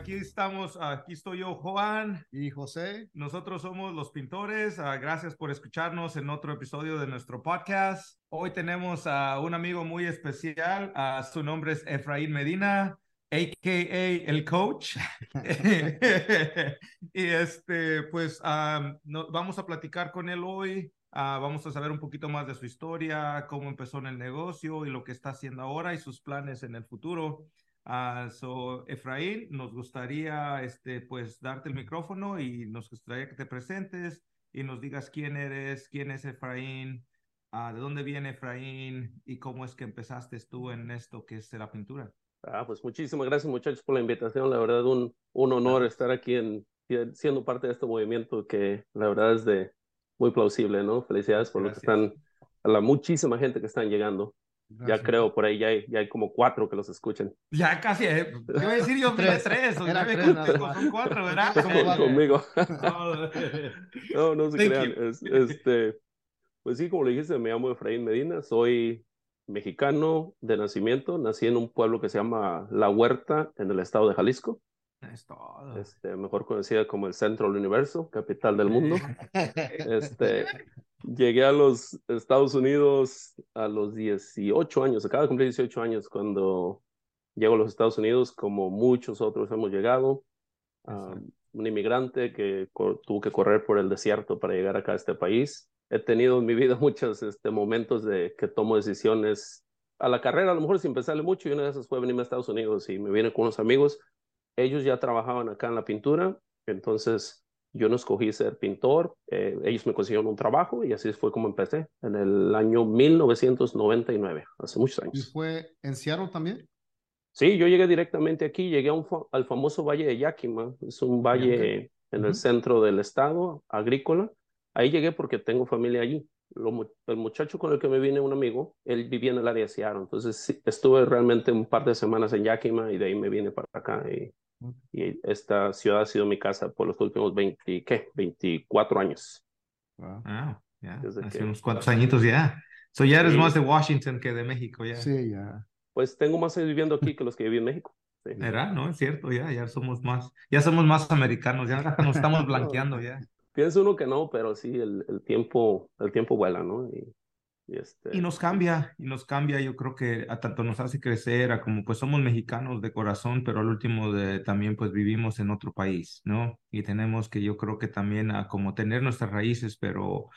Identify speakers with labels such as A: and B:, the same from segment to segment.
A: aquí estamos, aquí estoy yo, Juan.
B: Y José.
A: Nosotros somos los pintores. Ah, gracias por escucharnos en otro episodio de nuestro podcast. Hoy tenemos a un amigo muy especial. Ah, su nombre es Efraín Medina, a.k.a. el coach. y este, pues ah, vamos a platicar con él hoy. vamos a saber un poquito más de su historia, cómo empezó en el negocio y lo que está haciendo ahora y sus planes en el futuro. Uh, so, Efraín, nos gustaría este, pues, darte el micrófono y nos gustaría que te presentes y nos digas quién eres, quién es Efraín, uh, de dónde viene Efraín y cómo es que empezaste tú en esto que es la pintura.
C: Ah, pues muchísimas gracias muchachos por la invitación. La verdad, un, un honor estar aquí en, siendo parte de este movimiento que la verdad es de muy plausible, ¿no? Felicidades por lo que están, a la muchísima gente que están llegando. Ya creo, por ahí ya hay, ya hay como cuatro que los escuchen.
A: Ya casi, eh. iba a decir yo tres, tres, o Era tres son cuatro, ¿verdad?
C: Conmigo. no, no se crean. este, pues sí, como le dijiste, me llamo Efraín Medina, soy mexicano de nacimiento, nací en un pueblo que se llama La Huerta, en el estado de Jalisco.
A: Es todo.
C: Este, mejor conocida como el centro del universo, capital del mundo. este, Llegué a los Estados Unidos a los 18 años, acabo de cumplir 18 años cuando llego a los Estados Unidos, como muchos otros hemos llegado. un inmigrante que tuvo que correr por el desierto para llegar acá a este país. He tenido en mi vida muchos este, momentos de que tomo decisiones a la carrera, a lo mejor sin pensarle mucho, y una de esas fue venirme a Estados Unidos y me vine con unos amigos. Ellos ya trabajaban acá en la pintura, entonces yo no escogí ser pintor, eh, ellos me consiguieron un trabajo y así fue como empecé en el año 1999, hace muchos años.
B: ¿Y fue en Seattle también?
C: Sí, yo llegué directamente aquí, llegué al famoso Valle de Yakima, es un valle en el centro del estado, agrícola. Ahí llegué porque tengo familia allí. el muchacho con el que me vine, un amigo, él vivía en el área de Seattle, entonces estuve realmente un par de semanas en Yakima y de ahí me vine para acá y y esta ciudad ha sido mi casa por los últimos 20, ¿qué? 24 años.
A: Wow. ya. Hace unos cuantos añitos ya. So ya eres más de Washington que de México, ya.
B: Sí, ya.
C: Pues tengo más viviendo aquí que los que viví en México. Sí.
A: ¿Era? No, es cierto, ya, ya somos más, ya somos más americanos, ya nos estamos blanqueando, ya.
C: Piensa uno que no, pero sí, el, el, tiempo, el tiempo vuela, ¿no? Y
A: y, este... y, nos cambia, y nos cambia, yo creo que a tanto nos hace crecer, a como pues somos mexicanos de corazón, pero al último de, también pues vivimos en otro país, ¿no? Y tenemos que yo creo que también a como tener nuestras raíces, pero,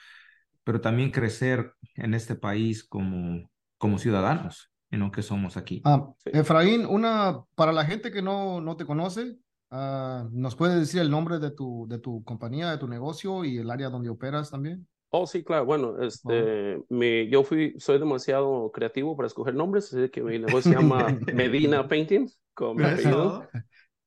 A: pero también crecer en este país como, como ciudadanos, en lo que somos aquí.
B: Ah, Efraín, una, para la gente que no, no te conoce, uh, ¿nos puedes decir el nombre de tu, de tu compañía, de tu negocio y el área donde operas también?
C: Oh, sí, claro. Bueno, este, mi, yo fui, soy demasiado creativo para escoger nombres, así que mi negocio se llama Medina Paintings, con mi apellido.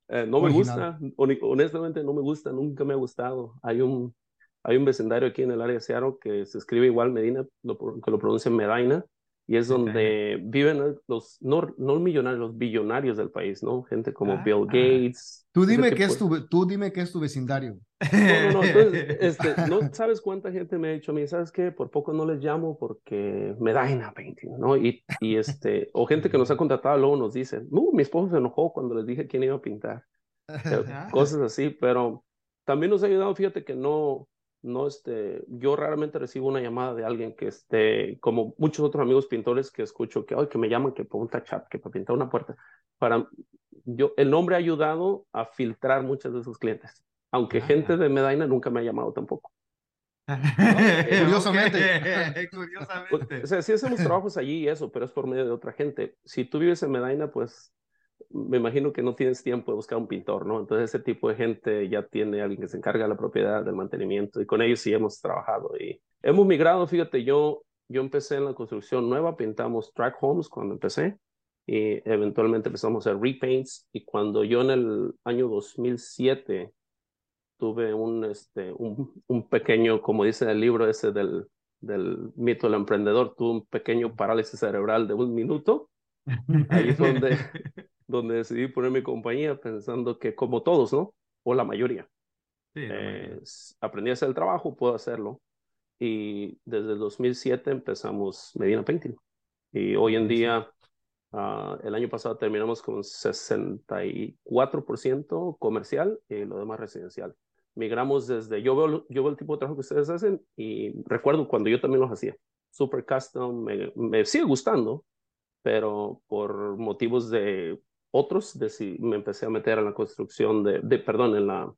C: Eh, no me gusta, honestamente no me gusta, nunca me ha gustado. Hay un, hay un vecindario aquí en el área de Seattle que se escribe igual Medina, lo, que lo pronuncia Medina, y es donde viven los, no, no millonarios, los billonarios del país, ¿no? Gente como ah, Bill Gates.
B: Tú dime, qué es tu, tú dime qué es tu vecindario.
C: No, no, no, este, no sabes cuánta gente me ha dicho a mí, ¿sabes qué? Por poco no les llamo porque me da en painting, ¿no? Y, y este, o gente que nos ha contratado luego nos dice, no, mi esposo se enojó cuando les dije quién iba a pintar. Eh, cosas así, pero también nos ha ayudado, fíjate que no, no este, yo raramente recibo una llamada de alguien que esté, como muchos otros amigos pintores que escucho que, ay, que me llaman que por un chat, que para pintar una puerta. Para yo, el nombre ha ayudado a filtrar muchos de sus clientes, aunque ah. gente de Medina nunca me ha llamado tampoco.
B: Curiosamente.
C: Curiosamente. O sea, sí hacemos trabajos allí y eso, pero es por medio de otra gente. Si tú vives en Medina, pues me imagino que no tienes tiempo de buscar un pintor, ¿no? Entonces ese tipo de gente ya tiene alguien que se encarga de la propiedad, del mantenimiento, y con ellos sí hemos trabajado. Y hemos migrado, fíjate, yo, yo empecé en la construcción nueva, pintamos track homes cuando empecé, y eventualmente empezamos a hacer repaints, y cuando yo en el año 2007 tuve un, este, un, un pequeño, como dice el libro ese del, del mito del emprendedor, tuve un pequeño parálisis cerebral de un minuto, ahí es donde donde decidí poner mi compañía pensando que como todos, ¿no? O la mayoría. Eh, aprendí a hacer el trabajo, puedo hacerlo. Y desde el 2007 empezamos Medina Painting. Y hoy en día Ah, el año pasado terminamos con 64% comercial y lo demás residencial. Migramos desde, yo veo, yo veo el tipo de trabajo que ustedes hacen y recuerdo cuando yo también los hacía. Super custom, me, me sigue gustando, pero por motivos de otros, de si me empecé a meter en la construcción de, de perdón, en la,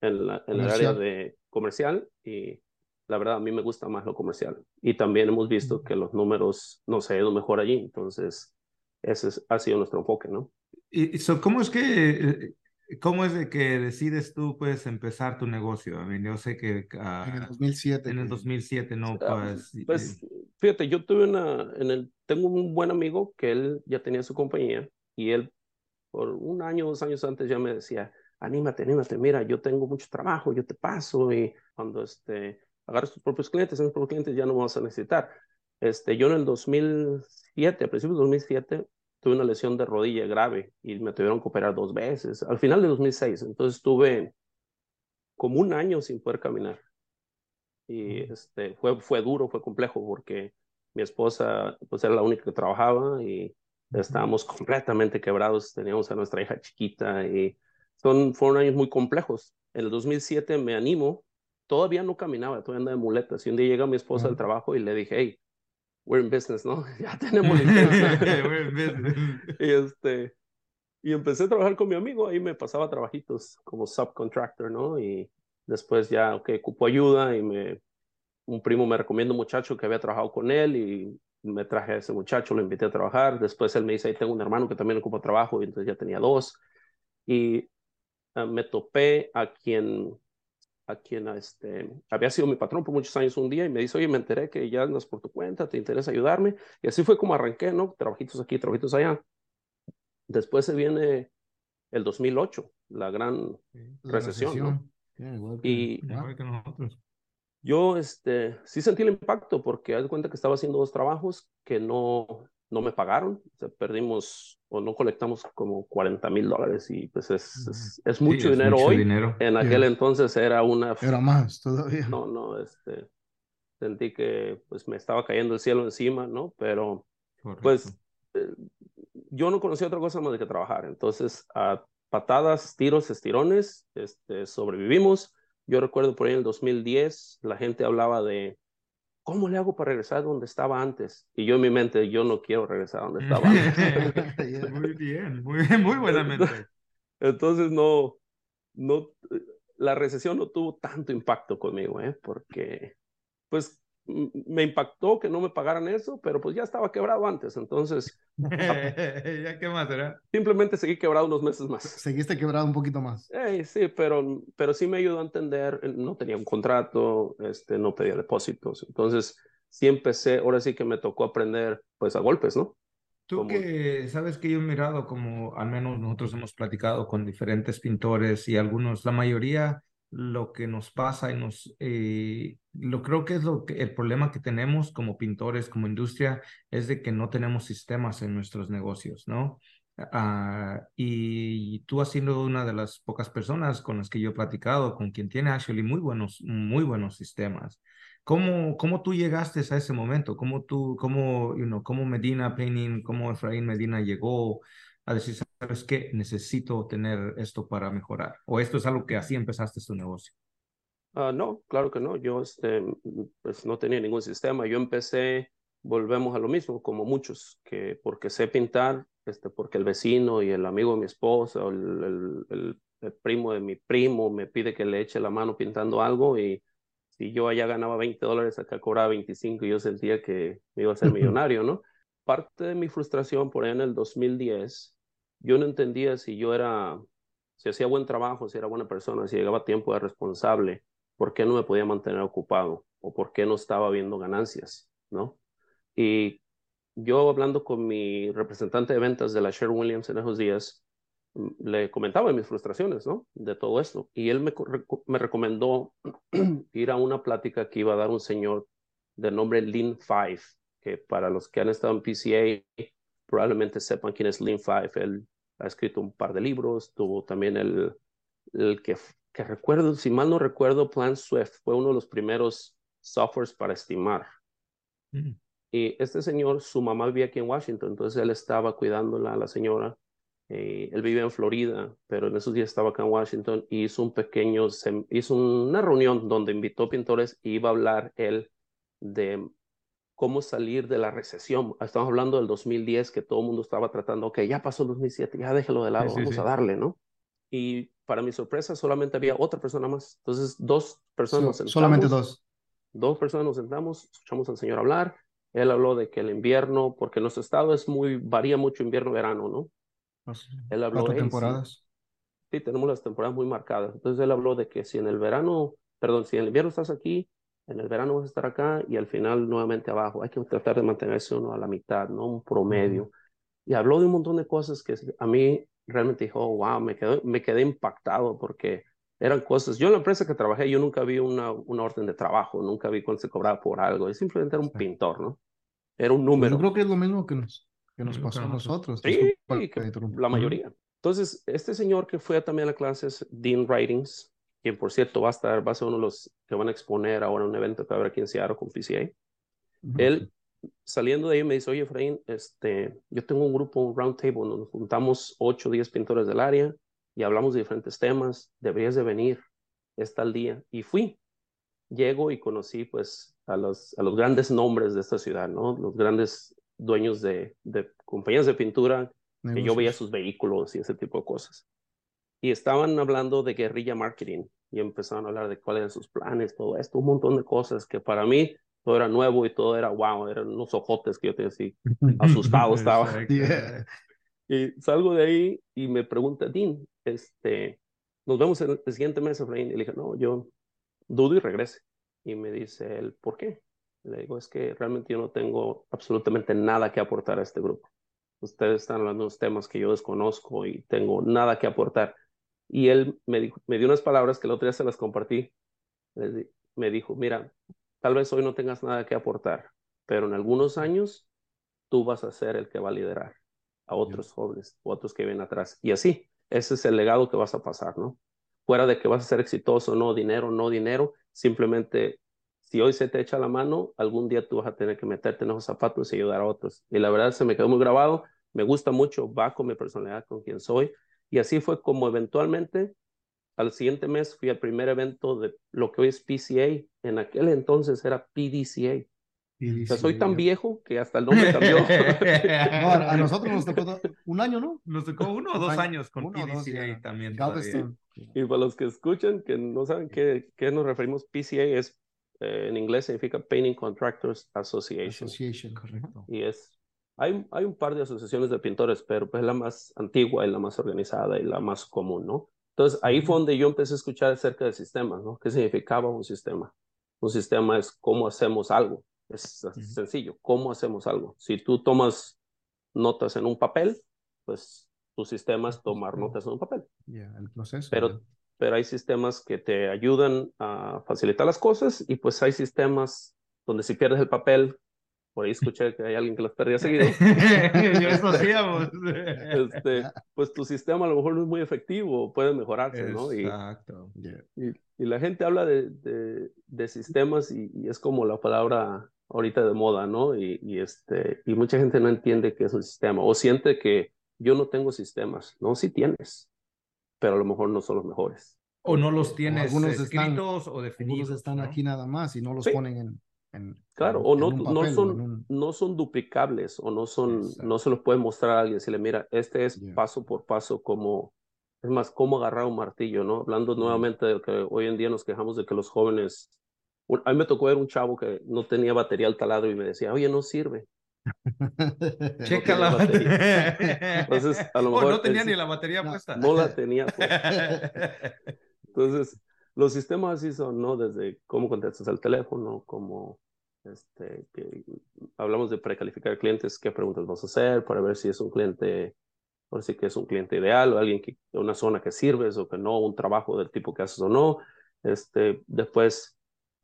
C: en, la, en el área de comercial y la verdad a mí me gusta más lo comercial. Y también hemos visto que los números no se han ido mejor allí, entonces ese ha sido nuestro enfoque, ¿no?
A: ¿Y cómo es que, eh, cómo es de que decides tú, pues, empezar tu negocio? I yo sé que...
B: en el 2007.
A: En el 2007, ¿no? Pues,
C: pues, fíjate, yo tuve una, en el, tengo un buen amigo que él ya tenía su compañía y él por un año, dos años antes ya me decía, anímate, anímate, mira, yo tengo mucho trabajo, yo te paso y cuando este, agarres tus propios clientes, tus propios clientes ya no vas a necesitar. Este, yo en el 2007, a principios de 2007, tuve una lesión de rodilla grave y me tuvieron que operar dos veces. Al final de 2006, entonces tuve como un año sin poder caminar. Y este, fue, fue duro, fue complejo porque mi esposa pues era la única que trabajaba y estábamos completamente quebrados, teníamos a nuestra hija chiquita y son, fueron años muy complejos. En el 2007 me animo, todavía no caminaba, todavía andaba de muletas y un día llega mi esposa al trabajo y le dije, hey, we're in business, ¿no? Ya tenemos y este, y empecé a trabajar con mi amigo, ahí me pasaba trabajitos como subcontractor, ¿no? Y después ya, ok, ocupo ayuda y me, un primo me recomienda un muchacho que había trabajado con él y me traje a ese muchacho, lo invité a trabajar. Después él me dice, ahí tengo un hermano que también ocupa trabajo, y entonces ya tenía dos. Y ah, me topé a quien, a quien este, había sido mi patrón por muchos años un día y me dice, oye, me enteré que ya andas por tu cuenta, ¿te interesa ayudarme? Y así fue como arranqué, ¿no? Trabajitos aquí, trabajitos allá. Después se viene el 2008, la gran recesión. y, yo este, sí sentí el impacto porque haz cuenta que estaba haciendo dos trabajos que no, no me pagaron. perdimos o no colectamos como 40 mil dólares y pues es, es, mucho dinero hoy. En aquel entonces era una...
B: Era más todavía.
C: No, no, este, sentí que pues me estaba cayendo el cielo encima, ¿no? Pero pues eh, yo no conocía otra cosa más de que trabajar. Entonces a patadas, tiros, estirones, este, sobrevivimos yo recuerdo por ahí en el 2010, la gente hablaba de, ¿cómo le hago para regresar donde estaba antes? Y yo en mi mente, yo no quiero regresar donde estaba
A: antes. muy bien, muy, muy buena mente.
C: Entonces, no, no, la recesión no tuvo tanto impacto conmigo, ¿eh? porque, pues, me impactó que no me pagaran eso, pero pues ya estaba quebrado antes, entonces...
A: ¿Ya qué más era?
C: Simplemente seguí quebrado unos meses más.
B: Seguiste quebrado un poquito más.
C: sí, pero, pero sí me ayudó a entender, eh, no tenía un contrato, este, no pedía depósitos, entonces sí empecé, ahora sí que me tocó aprender pues a golpes, ¿no?
A: Tú que sabes que yo he mirado como al menos nosotros hemos platicado con diferentes pintores y algunos, la mayoría lo que nos pasa y nos, eh, lo creo que es lo que, el problema que tenemos como pintores, como industria, es de que no tenemos sistemas en nuestros negocios, ¿no? Ah, y tú has sido una de las pocas personas con las que yo he platicado, con quien tiene actually muy buenos, muy buenos sistemas. ¿Cómo, cómo tú llegaste a ese momento? ¿Cómo tú, cómo, you cómo Medina Painting, cómo Efraín Medina llegó a decir, ¿sabes qué? Necesito tener esto para mejorar. ¿O esto es algo que así empezaste tu negocio?
C: Uh, no, claro que no. Yo este, pues no tenía ningún sistema. Yo empecé, volvemos a lo mismo, como muchos, que porque sé pintar, este, porque el vecino y el amigo de mi esposa o el, el, el, primo de mi primo me pide que le eche la mano pintando algo y si yo allá ganaba 20 dólares, acá cobraba 25 y yo sentía que me iba a ser millonario, ¿no? Parte de mi frustración por ahí en el 2010 yo no entendía si yo era, si hacía buen trabajo, si era buena persona, si llegaba a tiempo, de responsable, por qué no me podía mantener ocupado o por qué no estaba viendo ganancias, ¿no? Y yo hablando con mi representante de ventas de la Sherwin Williams en esos días, mm, le comentaba mis frustraciones, ¿no? De todo esto. Y él me, me recomendó ir a una plática que iba a dar un señor de nombre Lin Five, que para los que han estado en PCA probablemente sepan quién es Lin Five. Él ha escrito un par de libros, tuvo también el, el que, que recuerdo, si mal no recuerdo, Plan Swift fue uno de los primeros softwares para estimar. Mm. Y este señor, su mamá vivía aquí en Washington, entonces él estaba cuidándola a la señora. Eh, él vive en Florida, pero en esos días estaba acá en Washington y hizo un pequeño, hizo una reunión donde invitó pintores y iba a hablar él de cómo salir de la recesión. Estamos hablando del 2010, que todo el mundo estaba tratando, ok, ya pasó el 2007, ya déjelo de lado, vamos a darle, ¿no? Y para mi sorpresa, solamente había otra persona más. Entonces, dos personas nos sentamos.
B: Solamente dos.
C: Dos personas nos sentamos, escuchamos al señor hablar. Él habló de que el invierno, porque nuestro estado es muy, varía mucho invierno-verano, ¿no?
B: Él habló de temporadas.
C: Sí, tenemos las temporadas muy marcadas. Entonces él habló de que si en el verano, perdón, si en el invierno estás aquí, en el verano vas a estar acá y al final nuevamente abajo. Hay que tratar de mantenerse uno a la mitad, ¿no? Un promedio. Y habló de un montón de cosas que a mí realmente dijo, oh, wow, me quedé, me quedé impactado porque eran cosas. Yo en la empresa que trabajé, yo nunca vi una, una orden de trabajo, nunca vi cuando se cobraba por algo. simplemente era un pintor, ¿no? Era un número.
B: Yo creo que es lo mismo que nos, que nos pasó a nosotros.
C: Sí, la mayoría. Entonces, este señor que fue también a clases, Dean Writings, quien por cierto va a estar, va a ser uno de los que van a exponer ahora un evento que habrá aquí en Seattle con PCA. Él, saliendo de ahí, me dice, oye, Efraín, este, yo tengo un grupo, un round table, donde nos juntamos 8 o 10 pintores del área y hablamos de diferentes temas, deberías de venir, está el día. Y fui. Llego y conocí pues a los, a los grandes nombres de esta ciudad, ¿no? Los grandes dueños de, de compañías de pintura, que yo veía sus vehículos y ese tipo de cosas. Y estaban hablando de guerrilla marketing y empezaron a hablar de cuáles eran sus planes, todo esto, un montón de cosas que para mí todo era nuevo y todo era wow, eran unos ojotes que yo tenía así, asustado estaba. Y salgo de ahí y me pregunta, Dean, este, nos vemos el, siguiente mes, Efraín. Y le dije, no, yo dudo y regrese. Y me dice él, ¿por qué? Le digo, es que realmente yo no tengo absolutamente nada que aportar a este grupo. Ustedes están hablando de unos temas que yo desconozco y tengo nada que aportar. Y él me, dijo, me dio unas palabras que el otro día se las compartí. Me dijo, mira, tal vez hoy no tengas nada que aportar, pero en algunos años tú vas a ser el que va a liderar a otros jóvenes, otros que vienen atrás. Y así, ese es el legado que vas a pasar, ¿no? Fuera de que vas a ser exitoso, no dinero, no dinero, simplemente si hoy se te echa la mano, algún día tú vas a tener que meterte en esos zapatos y ayudar a otros. Y la verdad se me quedó muy grabado, me gusta mucho, va con mi personalidad, con quien soy. Y así fue como eventualmente, al siguiente mes fui al primer evento de lo que hoy es PCA, en aquel entonces era PDCA. O sea, soy tan viejo que hasta el nombre cambió.
B: a, nosotros nos tocó un año, ¿no?
A: Nos tocó uno o dos años con PDCA también.
C: Y para los que escuchan, que no saben qué, qué nos referimos, PCA es, eh, en inglés significa Painting Contractors Association.
B: Association, correcto.
C: Y es, hay, hay un par de asociaciones de pintores, pero pues es la más antigua y la más organizada y la más común, ¿no? Entonces ahí fue donde yo empecé a escuchar acerca de sistemas, ¿no? ¿Qué significaba un sistema? Un sistema es cómo hacemos algo es sencillo. ¿Cómo hacemos algo? Si tú tomas notas en un papel, pues tu sistema es tomar notas en un papel.
B: el proceso.
C: Pero, pero hay sistemas que te ayudan a facilitar las cosas y pues hay sistemas donde si pierdes el papel, por ahí escuché que hay alguien que los perdía seguido.
A: eso hacíamos.
C: Este, pues tu sistema a lo mejor no es muy efectivo, puede mejorarse, ¿no?
A: Exacto.
C: Y, y, la gente habla de, de, de sistemas y, y, es como la palabra ahorita de moda, ¿no? Y, y, este, y mucha gente no entiende qué es un sistema o siente que yo no tengo sistemas. No, sí tienes, pero a lo mejor no son los mejores.
A: O no los tienes algunos escritos o definidos.
B: Algunos están aquí nada más y no los ponen en, en,
C: Claro, o no, no, son, no son duplicables o no, son, no se los puede mostrar a alguien. Si le mira, este es paso por paso como, es más, cómo agarrar un martillo, ¿no? Hablando nuevamente de que hoy en día nos quejamos de que los jóvenes a mí me tocó ver un chavo que no tenía batería al taladro y me decía, oye, no sirve.
A: Checa la batería.
C: Entonces, a lo oh, mejor.
A: no tenía ni la batería puesta.
C: No la tenía puesta. Entonces, los sistemas así son, ¿no? Desde cómo contestas el teléfono, cómo. Este, que hablamos de precalificar clientes, qué preguntas vas a hacer para ver si es un cliente, por si que es un cliente ideal o alguien que, una zona que sirves o que no, un trabajo del tipo que haces o no. Este, después,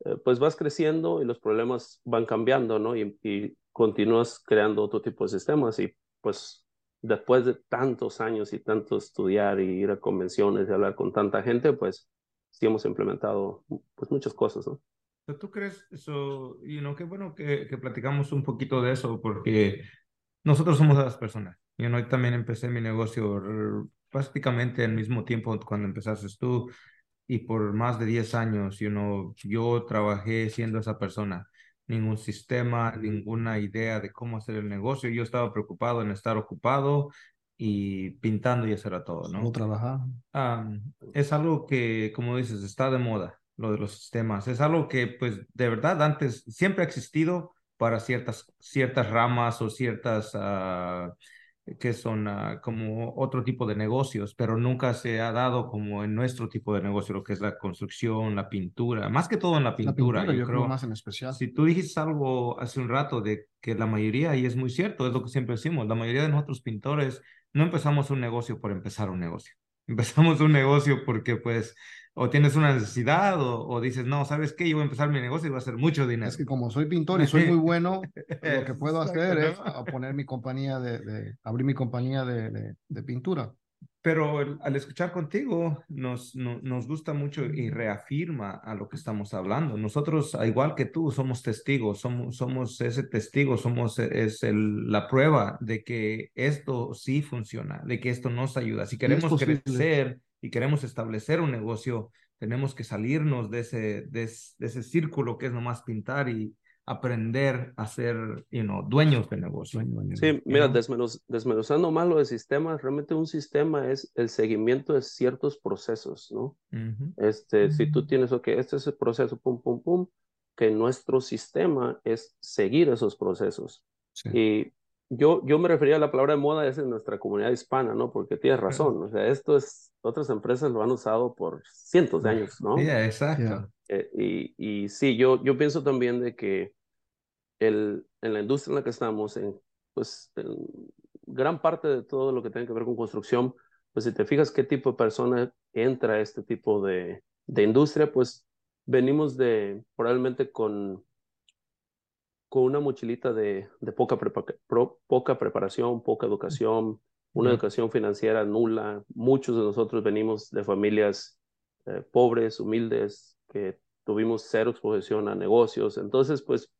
C: eh, pues vas creciendo y los problemas van cambiando, ¿no? Y, y, continúas creando otro tipo de sistemas y pues después de tantos años y tanto estudiar y ir a convenciones y hablar con tanta gente, pues sí hemos implementado pues muchas cosas, ¿no?
A: ¿Tú crees eso? Y no, qué bueno que, que platicamos un poquito de eso, porque nosotros somos las personas. Yo no también empecé mi negocio prácticamente al mismo tiempo cuando empezaste tú y por más de 10 años you know, yo trabajé siendo esa persona. Ningún sistema, ninguna idea de cómo hacer el negocio. Yo estaba preocupado en estar ocupado y pintando y eso era todo, ¿no?
B: No trabajar.
A: es algo que, como dices, está de moda, lo de los sistemas. Es algo que, pues, de verdad, antes siempre ha existido para ciertas, ciertas ramas o ciertas uh, que son uh, como otro tipo de negocios, pero nunca se ha dado como en nuestro tipo de negocio, lo que es la construcción, la pintura, más que todo en la pintura.
B: La pintura yo, creo, más en especial.
A: Si tú dijiste algo hace un rato de que la mayoría, y es muy cierto, es lo que siempre decimos, la mayoría de nosotros pintores no empezamos un negocio por empezar un negocio. Empezamos un negocio porque pues o tienes una necesidad o, dices, no, ¿sabes qué? Yo voy a empezar mi negocio y voy a hacer mucho dinero.
B: Es que como soy pintor y soy muy bueno, lo que puedo hacer es poner mi compañía de, de abrir mi compañía de, de pintura.
A: Pero al escuchar contigo nos, nos gusta mucho y reafirma a lo que estamos hablando. Nosotros, igual que tú, somos testigos, somos, somos ese testigo, somos es el, la prueba de que esto sí funciona, de que esto nos ayuda. Si queremos crecer y queremos establecer un negocio, tenemos que salirnos de ese, de, ese círculo que es nomás pintar y, aprender a ser you know, dueños de negocio.
C: Sí, mira, desmenuzando más lo de sistemas, realmente un sistema es el seguimiento de ciertos procesos, ¿no? este, Si tú tienes, ok, este es el proceso, pum, pum, pum, que nuestro sistema es seguir esos procesos. Y yo, yo me refería a la palabra de moda es en nuestra comunidad hispana, ¿no? Porque tienes razón, o sea, esto es, otras empresas lo han usado por cientos de años, ¿no?
A: Sí, exacto.
C: Eh, y, y, sí, yo, yo pienso también de que el, en la industria en la que estamos, en, pues en gran parte de todo lo que tiene que ver con construcción, pues si te fijas qué tipo de persona entra a este tipo de, de industria, pues venimos de probablemente con, con una mochilita de, de poca, poca preparación, poca educación, una educación financiera nula. Muchos de nosotros venimos de familias eh, pobres, humildes, que tuvimos cero exposición a negocios. Entonces, pues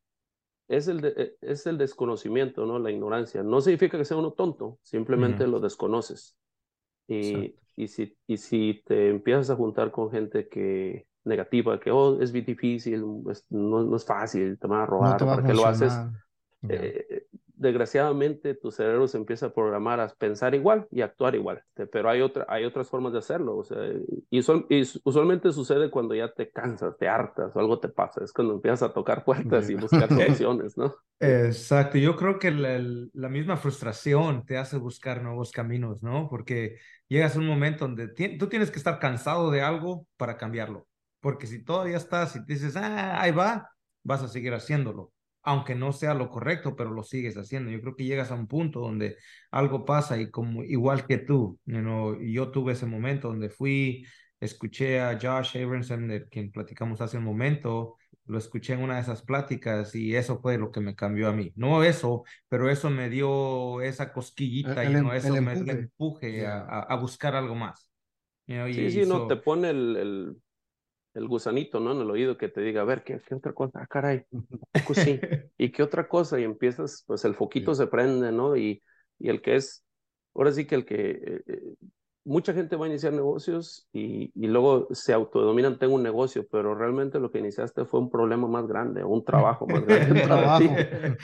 C: es el, eh, es el desconocimiento, ¿no? La ignorancia. No significa que sea uno tonto, simplemente lo desconoces. Y, y, si, y si te empiezas a juntar con gente que negativa, que oh, es difícil, no, no, es fácil, te van a robar, ¿para qué lo haces? Eh, desgraciadamente tu cerebro se empieza a programar a pensar igual y actuar igual, pero hay, otra, hay otras formas de hacerlo, o sea, y, usualmente sucede cuando ya te cansas, te hartas o algo te pasa, es cuando empiezas a tocar puertas y buscar soluciones, ¿no?
A: Exacto, yo creo que la, la, misma frustración te hace buscar nuevos caminos, ¿no? Porque llegas a un momento donde tú tienes que estar cansado de algo para cambiarlo, porque si todavía estás y dices, ah, ahí va, vas a seguir haciéndolo aunque no sea lo correcto, pero lo sigues haciendo. Yo creo que llegas a un punto donde algo pasa y como igual que tú, you yo tuve ese momento donde fui, escuché a Josh Abramson, de quien platicamos hace un momento, lo escuché en una de esas pláticas y eso fue lo que me cambió a mí. No eso, pero eso me dio esa cosquillita y no em, eso me empuje a, buscar algo más.
C: sí, sí, no, te pone el el gusanito, ¿no? En el oído que te diga, a ver, ¿qué, qué otra cosa? Ah, caray, pues sí. ¿Y qué otra cosa? Y empiezas, pues el foquito se prende, ¿no? Y, y el que es, ahora sí que el que eh, eh, mucha gente va a iniciar negocios y, y, luego se autodenominan, tengo un negocio, pero realmente lo que iniciaste fue un problema más grande, un trabajo más grande.
B: un trabajo.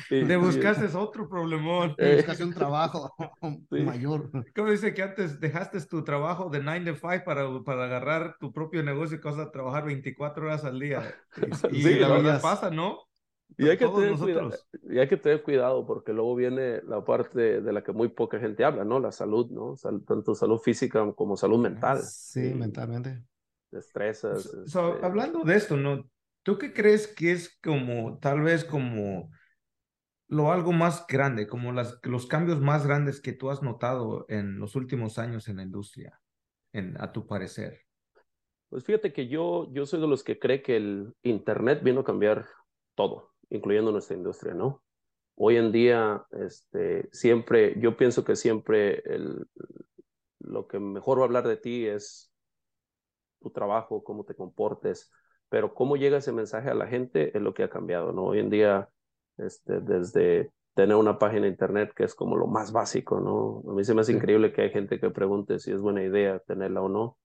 A: Te buscaste otro problemón.
B: Te buscaste un trabajo mayor.
A: ¿Cómo dice que antes dejaste tu trabajo de 9 to 5 para, para agarrar tu propio negocio y cosas, trabajar 24 horas al día? Y, y la verdad pasa, ¿no?
C: Y hay, que tener cuidado, y hay que tener cuidado porque luego viene la parte de la que muy poca gente habla, ¿no? La salud, ¿no? tanto salud física como salud mental.
B: Sí, mentalmente.
C: Estresas.
A: Este hablando de esto, ¿no? ¿Tú qué crees que es como, tal vez como lo algo más grande, como las, los cambios más grandes que tú has notado en los últimos años en la industria, en, a tu parecer?
C: Pues fíjate que yo, yo soy de los que cree que el Internet vino a cambiar todo incluyendo nuestra industria, ¿no? Hoy en día, este, siempre, yo pienso que siempre el, lo que mejor va a hablar de ti es tu trabajo, cómo te comportes. pero cómo llega ese mensaje a la gente es lo que ha cambiado, ¿no? Hoy en día, este, desde tener una página de internet que es como lo más básico, ¿no? A mí se me hace increíble que hay gente que pregunte si es buena idea tenerla o no.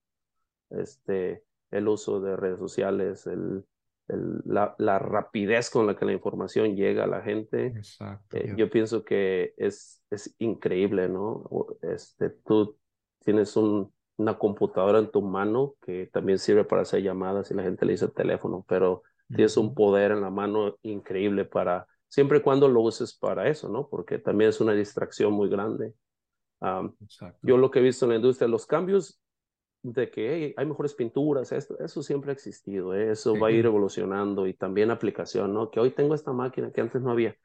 C: Este, el uso de redes sociales, el, el, la, la, rapidez con la que la información llega a la gente. Exacto, eh, yo pienso que es, es increíble, ¿no? Este, tú tienes un, una computadora en tu mano que también sirve para hacer llamadas y la gente le dice teléfono, pero tienes un poder en la mano increíble para, siempre y cuando lo uses para eso, ¿no? Porque también es una distracción muy grande. yo lo que he visto en la industria, los cambios de que hay mejores pinturas, esto, eso siempre ha existido, ¿eh? eso va a ir evolucionando y también aplicación, ¿no? Que hoy tengo esta máquina que antes no había.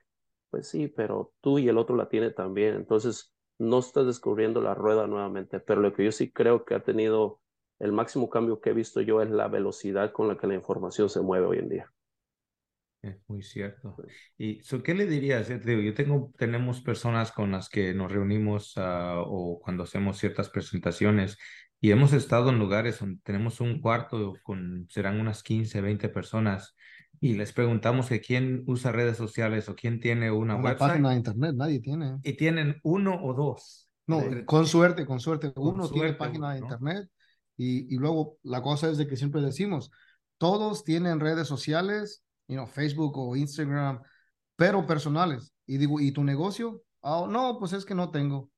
C: Pues sí, pero tú y el otro la tiene también. Entonces, no estás descubriendo la rueda nuevamente, pero lo que yo sí creo que ha tenido el máximo cambio que he visto yo es la velocidad con la que la información se mueve hoy en día.
A: Es muy cierto. ¿Y qué le dirías? Yo tengo, tenemos personas con las que nos reunimos uh, o cuando hacemos ciertas presentaciones y hemos estado en lugares donde tenemos un cuarto con, serán unas 15, 20 personas y les preguntamos que quién usa redes sociales o quién tiene una,
B: una página de internet, nadie tiene.
A: Y tienen uno o dos.
B: No, con suerte, con suerte. uno tiene página de internet y, y, luego la cosa es de que siempre decimos, todos tienen redes sociales, you know, Facebook o Instagram, pero personales. Y digo, ¿y tu negocio? Oh, no, pues es que no tengo.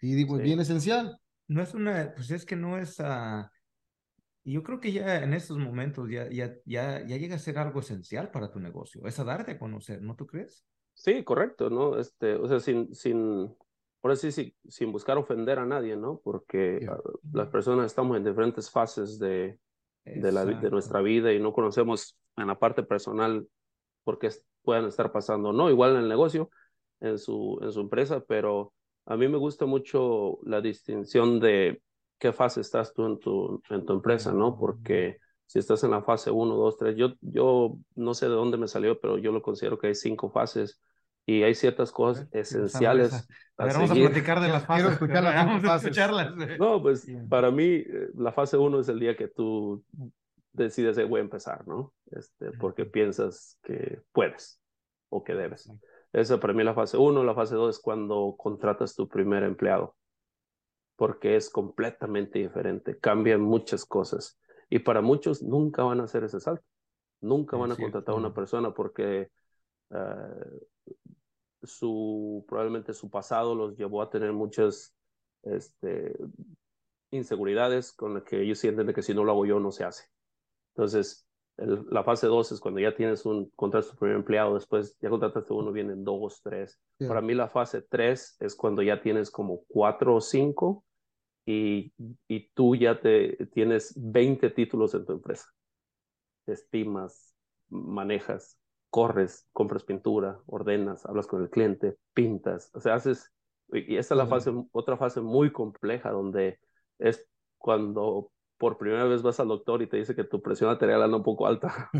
B: Y digo, es bien esencial.
A: No es una, pues es que no es... Uh yo creo que ya en estos momentos ya, ya, ya, ya llega a ser algo esencial para tu negocio, es a darte a conocer, ¿no tú crees?
C: Sí, correcto, ¿no? Este, o sea, sin, sin, por así sí, sin buscar ofender a nadie, ¿no? Porque ah, las personas estamos en diferentes fases de, de, la, de nuestra vida y no conocemos en la parte personal por qué puedan estar pasando, ¿no? Igual en el negocio, en su, en su empresa, pero a mí me gusta mucho la distinción de qué fase estás tú en tu, en tu empresa, ¿no? Porque si estás en la fase 1, 2, 3, yo, yo no sé de dónde me salió, pero yo lo considero que hay cinco fases y hay ciertas cosas esenciales.
A: A ver, vamos a platicar de las fases.
B: vamos a escucharlas.
C: No, pues para mí eh, la fase 1 es el día que tú decides, voy a empezar, ¿no? Este, porque piensas que puedes o que debes. Esa para mí la fase 1. La fase 2 es cuando contratas tu primer empleado porque es completamente diferente, cambian muchas cosas. Y para muchos nunca van a hacer ese salto, nunca van a contratar a una persona porque eh, su, probablemente su pasado los llevó a tener muchas este, inseguridades con las que ellos sienten de que si no lo hago yo no se hace. Entonces, la fase 2 es cuando ya tienes un contrato tu primer empleado, después ya contrataste uno, vienen dos, tres. Para mí la fase 3 es cuando ya tienes como cuatro o cinco y, y tú ya te, tienes 20 títulos en tu empresa. estimas, manejas, corres, compras pintura, ordenas, hablas con el cliente, pintas, o sea, haces, y esta es la fase, otra fase muy compleja donde es cuando por primera vez vas al doctor y te dice que tu presión arterial anda un poco alta.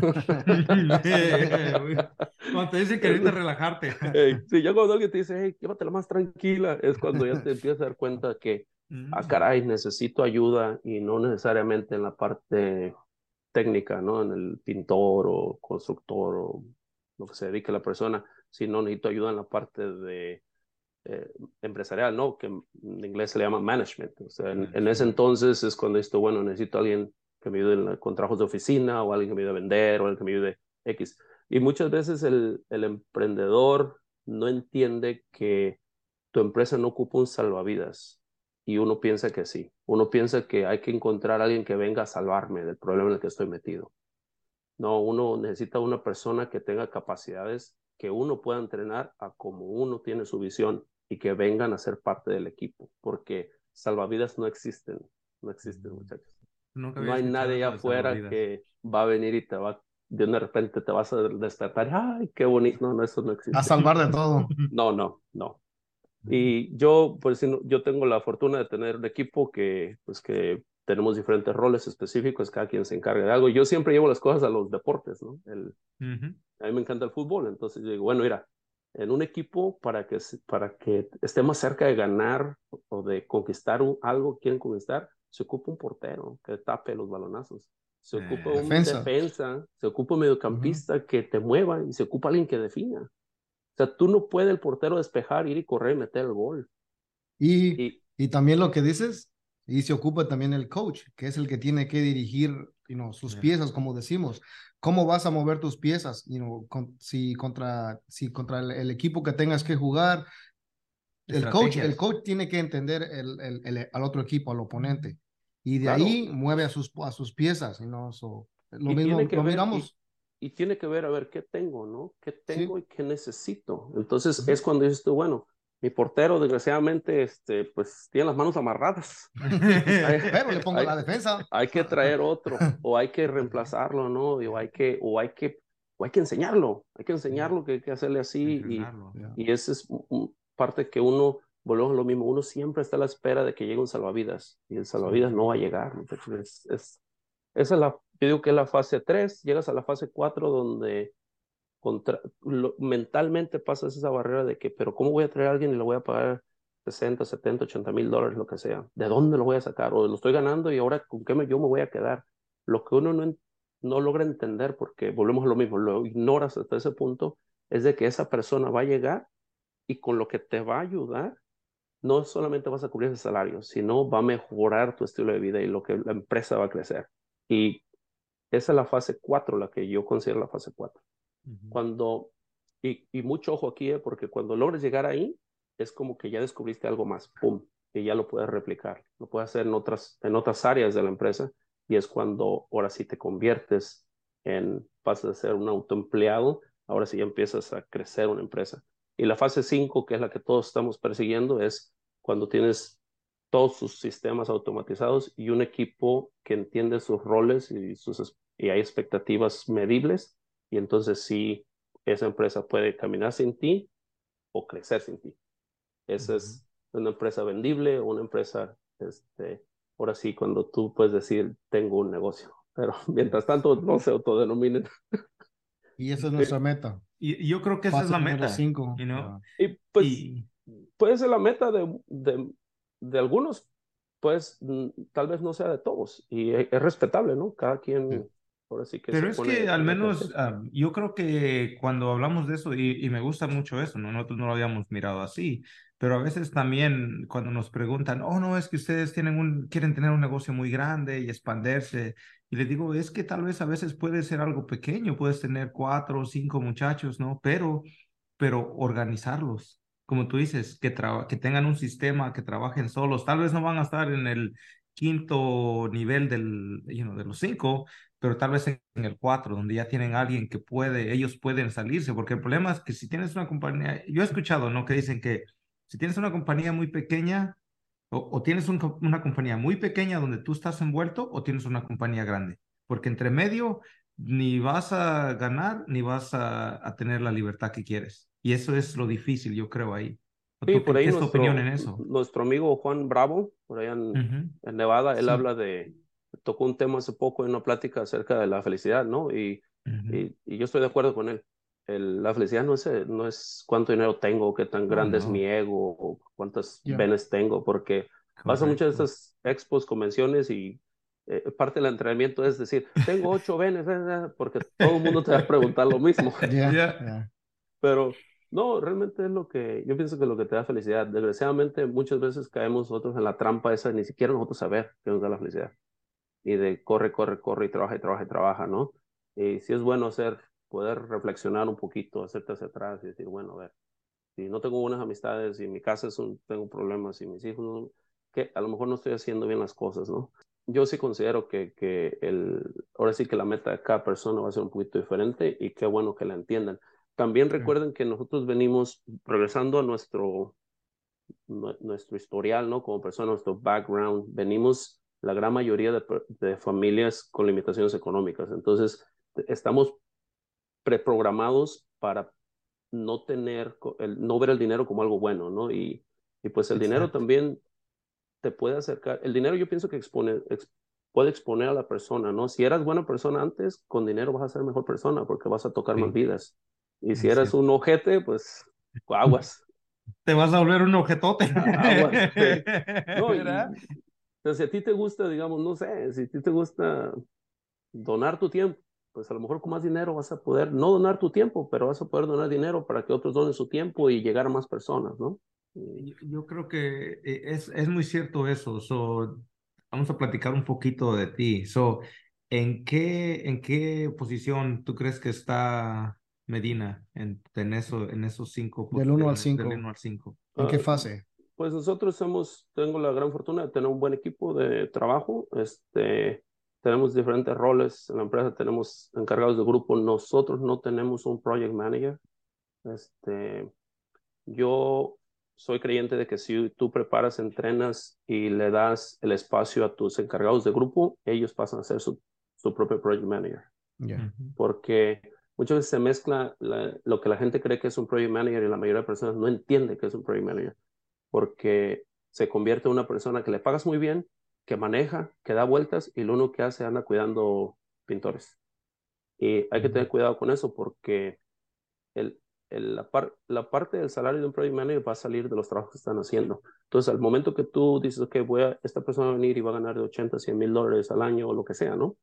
A: cuando te dice que necesitas relajarte.
C: sí, ya cuando alguien te dice, hey, llévatela más tranquila, es cuando ya te empiezas a dar cuenta que ah, mm. caray, necesito ayuda y no necesariamente en la parte técnica, ¿no? En el pintor o constructor o lo que se dedique la persona, sino necesito ayuda en la parte de eh, empresarial, ¿no? Que en inglés se le llama management. O sea, en, ese entonces es cuando esto, bueno, necesito a alguien que me ayude con trabajos de oficina o alguien que me ayude a vender o alguien que me ayude X. Y muchas veces el, el emprendedor no entiende que tu empresa no ocupa un salvavidas y uno piensa que sí. Uno piensa que hay que encontrar a alguien que venga a salvarme del problema en el que estoy metido. No, uno necesita una persona que tenga capacidades que uno pueda entrenar a como uno tiene su visión y que vengan a ser parte del equipo, porque salvavidas no existen, no existen, mm. muchachos. no hay nadie afuera que va a venir y te va, de repente te vas a despertar, ay, qué bonito, no, no, eso no existe.
B: A salvar de todo.
C: No, no, no. Y yo, pues, yo tengo la fortuna de tener un equipo que, pues, que tenemos diferentes roles específicos, cada quien se encarga de algo. Yo siempre llevo las cosas a los deportes, ¿no? El, A mí me encanta el fútbol, entonces yo digo, bueno, mira, en un equipo para que, para que esté más cerca de ganar o de conquistar algo quieren conquistar, se ocupa un portero que tape los balonazos. se ocupa un defensa. se ocupa un mediocampista que te mueva y se ocupa alguien que defina. O sea, tú no puedes el portero despejar, ir y correr y meter el gol.
B: Y, y, también lo que dices, y se ocupa también el coach, que es el que tiene que dirigir sus piezas, como decimos. ¿Cómo vas a mover tus piezas? You si contra, si contra el, equipo que tengas que jugar, el coach, el coach tiene que entender el, el, al otro equipo, al oponente. Y de ahí mueve a sus, a sus piezas. ¿no? lo mismo lo miramos.
C: Y, tiene que ver, a ver, ¿qué tengo, no? ¿Qué tengo y qué necesito? Entonces es cuando dices tú, bueno, mi portero, desgraciadamente, este, pues tiene las manos amarradas.
B: Pero le pongo la defensa.
C: Hay que traer otro, o hay que reemplazarlo, ¿no? O hay que, o hay que, o hay que enseñarlo, hay que enseñarlo que hay que hacerle así. Y, y esa es parte que uno, volvemos a lo mismo, uno siempre está a la espera de que llegue un salvavidas, y el salvavidas no va a llegar. Es, es, esa es la, yo digo que es la fase 3, llegas a la fase 4 donde mentalmente pasas esa barrera de que, pero ¿cómo voy a traer a alguien y le voy a pagar 60, 70, 80 mil dólares, lo que sea? ¿De dónde lo voy a sacar? O lo estoy ganando y ahora con qué me, yo me voy a quedar. Lo que uno no, no logra entender, porque volvemos a lo mismo, lo ignoras hasta ese punto, es de que esa persona va a llegar y con lo que te va a ayudar, no solamente vas a cubrir ese salario, sino va a mejorar tu estilo de vida y lo que la empresa va a crecer. Y esa es la fase 4, la que yo considero la fase 4. Cuando, y, mucho ojo aquí, ¿eh? porque cuando logres llegar ahí, es como que ya descubriste algo más, ¡pum! Y ya lo puedes replicar, lo puedes hacer en otras, en otras áreas de la empresa, y es cuando ahora sí te conviertes en, pasas a ser un autoempleado, ahora sí ya empiezas a crecer una empresa. Y la fase 5, que es la que todos estamos persiguiendo, es cuando tienes todos sus sistemas automatizados y un equipo que entiende sus roles y, sus, y hay expectativas medibles y entonces sí, esa empresa puede caminar sin ti o crecer sin ti. Esa es una empresa vendible, una empresa, este, ahora sí, cuando tú puedes decir, tengo un negocio, pero mientras tanto no se autodenominen.
B: Y esa es nuestra meta.
A: Y yo creo que esa es la meta.
B: Cinco.
C: Y pues puede ser la meta de, de, de, algunos, pues tal vez no sea de todos. Y es, respetable, ¿no? Cada quien
A: pero es que al menos yo creo que cuando hablamos de eso, y, me gusta mucho eso, ¿no? nosotros no lo habíamos mirado así, pero a veces también cuando nos preguntan, oh, no, es que ustedes tienen un, quieren tener un negocio muy grande y expandirse, y les digo, es que tal vez a veces puede ser algo pequeño, puedes tener cuatro o cinco muchachos, ¿no? Pero, pero organizarlos, como tú dices, que, que tengan un sistema, que trabajen solos, tal vez no van a estar en el quinto nivel del, de los cinco, pero tal vez en el 4, donde ya tienen alguien que puede, ellos pueden salirse, porque el problema es que si tienes una compañía, yo he escuchado, ¿no? Que dicen que si tienes una compañía muy pequeña, o, tienes una compañía muy pequeña donde tú estás envuelto, o tienes una compañía grande, porque entre medio ni vas a ganar, ni vas a, tener la libertad que quieres. Y eso es lo difícil, yo creo, ahí.
C: Sí, por ahí ¿Qué es tu opinión en eso? Nuestro amigo Juan Bravo, por allá en, Nevada, él habla de tocó un tema hace poco en una plática acerca de la felicidad, ¿no? Y, y, yo estoy de acuerdo con él. El, la felicidad no es, no es cuánto dinero tengo, qué tan grande es mi ego, o cuántas venes tengo, porque vas a muchas de estas expos, convenciones y eh, parte del entrenamiento es decir, tengo ocho venes, eh, eh", porque todo el mundo te va a preguntar lo mismo. Pero no, realmente es lo que, yo pienso que lo que te da felicidad. Desgraciadamente, muchas veces caemos nosotros en la trampa esa, ni siquiera nosotros saber qué nos da la felicidad y de corre, corre, corre y trabaja y trabaja y trabaja, ¿no? Y sí es bueno hacer, poder reflexionar un poquito, hacerte hacia atrás y decir, bueno, a ver, si no tengo buenas amistades, en mi casa es un, tengo problemas, y mis hijos, que a lo mejor no estoy haciendo bien las cosas, ¿no? Yo sí considero que, que el, ahora sí que la meta de cada persona va a ser un poquito diferente y qué bueno que la entiendan. También recuerden que nosotros venimos regresando a nuestro, nuestro historial, ¿no? Como persona, nuestro background, venimos la gran mayoría de, familias con limitaciones económicas. Entonces, estamos preprogramados para no tener, el, no ver el dinero como algo bueno, ¿no? Y, y pues el dinero también te puede acercar, el dinero yo pienso que expone, puede exponer a la persona, ¿no? Si eras buena persona antes, con dinero vas a ser mejor persona porque vas a tocar más vidas. Y si eres un ojete, pues aguas.
A: Te vas a volver un ojetote. Aguas.
C: No, si a ti te gusta, digamos, no sé, si a ti te gusta donar tu tiempo. Pues a lo mejor con más dinero vas a poder, no donar tu tiempo, pero vas a poder donar dinero para que otros donen su tiempo y llegar a más personas, ¿no?
A: Yo, creo que eh, es, es muy cierto eso. So, vamos a platicar un poquito de ti. So, ¿en, qué, ¿En qué posición tú crees que está Medina en, en, eso, en esos cinco?
B: Del 1 al 5.
A: Del 1 al 5.
B: ¿En qué ah, fase?
C: Pues nosotros hemos, tengo la gran fortuna de tener un buen equipo de trabajo. Este, tenemos diferentes roles en la empresa, tenemos encargados de grupo. Nosotros no tenemos un project manager. Este, yo soy creyente de que si tú preparas, entrenas y le das el espacio a tus encargados de grupo, ellos pasan a ser su, su propio project manager. Porque muchas veces se mezcla lo que la gente cree que es un project manager y la mayoría de personas no entiende que es un project manager porque se convierte en una persona que le pagas muy bien, que maneja, que da vueltas y lo único que hace anda cuidando pintores. Y hay que tener cuidado con eso porque el, la, la, parte del salario de un project manager va a salir de los trabajos que están haciendo. Entonces, al momento que tú dices, ok, voy a, esta persona va a venir y va a ganar de 80, 100 mil dólares al año o lo que sea, ¿no?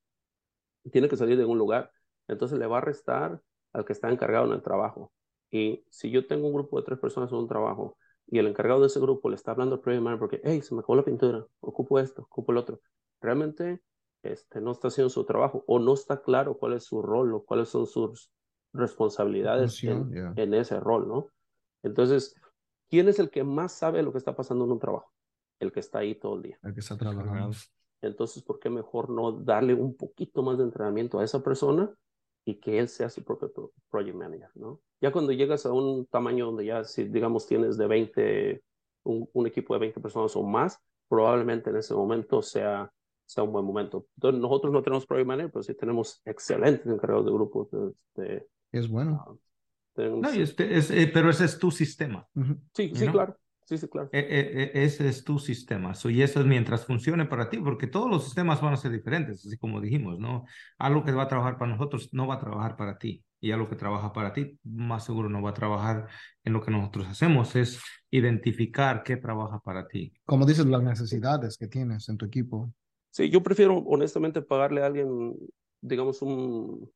C: Tiene que salir de algún lugar. Entonces, le va a restar al que está encargado en el trabajo. Y si yo tengo un grupo de tres personas en un trabajo y el encargado de ese grupo le está hablando al project manager porque, hey, se me acabó la pintura, ocupo esto, ocupo el otro. Realmente este, no está haciendo su trabajo o no está claro cuál es su rol o cuáles son sus responsabilidades en, ese rol, ¿no? Entonces, ¿quién es el que más sabe lo que está pasando en un trabajo? El que está ahí todo el día.
B: El que está trabajando.
C: Entonces, ¿por qué mejor no darle un poquito más de entrenamiento a esa persona y que él sea su propio project manager, ¿no? Ya cuando llegas a un tamaño donde ya, si digamos tienes de 20, un, equipo de 20 personas o más, probablemente en ese momento sea, sea un buen momento. Entonces, nosotros no tenemos project manager, pero sí tenemos excelentes encargados de grupos. Este,
B: es bueno.
A: Ah, no, este, es, eh, pero ese es tu sistema.
C: Sí, sí, claro. Sí, sí, claro.
A: E, e, e, ese es tu sistema. y eso es mientras funcione para ti, porque todos los sistemas van a ser diferentes, así como dijimos, ¿no? Algo que va a trabajar para nosotros no va a trabajar para ti. Y algo que trabaja para ti, más seguro no va a trabajar en lo que nosotros hacemos, es identificar qué trabaja para ti.
B: Como dices, las necesidades que tienes en tu equipo.
C: Sí, yo prefiero honestamente pagarle a alguien, digamos, un,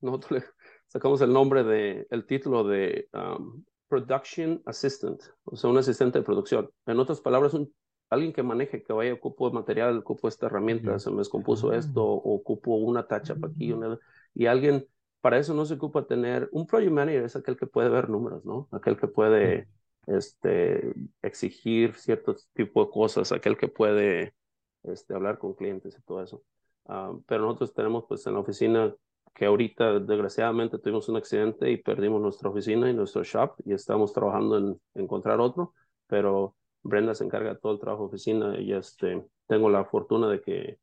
C: nosotros le sacamos el nombre de, el título de um, Production Assistant, o sea, un asistente de producción. En otras palabras, un, alguien que maneje, que vaya, ocupo material, ocupo esta herramienta, se me descompuso esto, o ocupo una tacha para aquí, una, y alguien, para eso no se ocupa tener, un project manager es aquel que puede ver números, ¿no? Aquel que puede este, exigir cierto tipo de cosas, aquel que puede este, hablar con clientes y todo eso. Ah, pero nosotros tenemos pues en la oficina que ahorita desgraciadamente tuvimos un accidente y perdimos nuestra oficina y nuestro shop y estamos trabajando en encontrar otro, pero Brenda se encarga de todo el trabajo de oficina y este, tengo la fortuna de que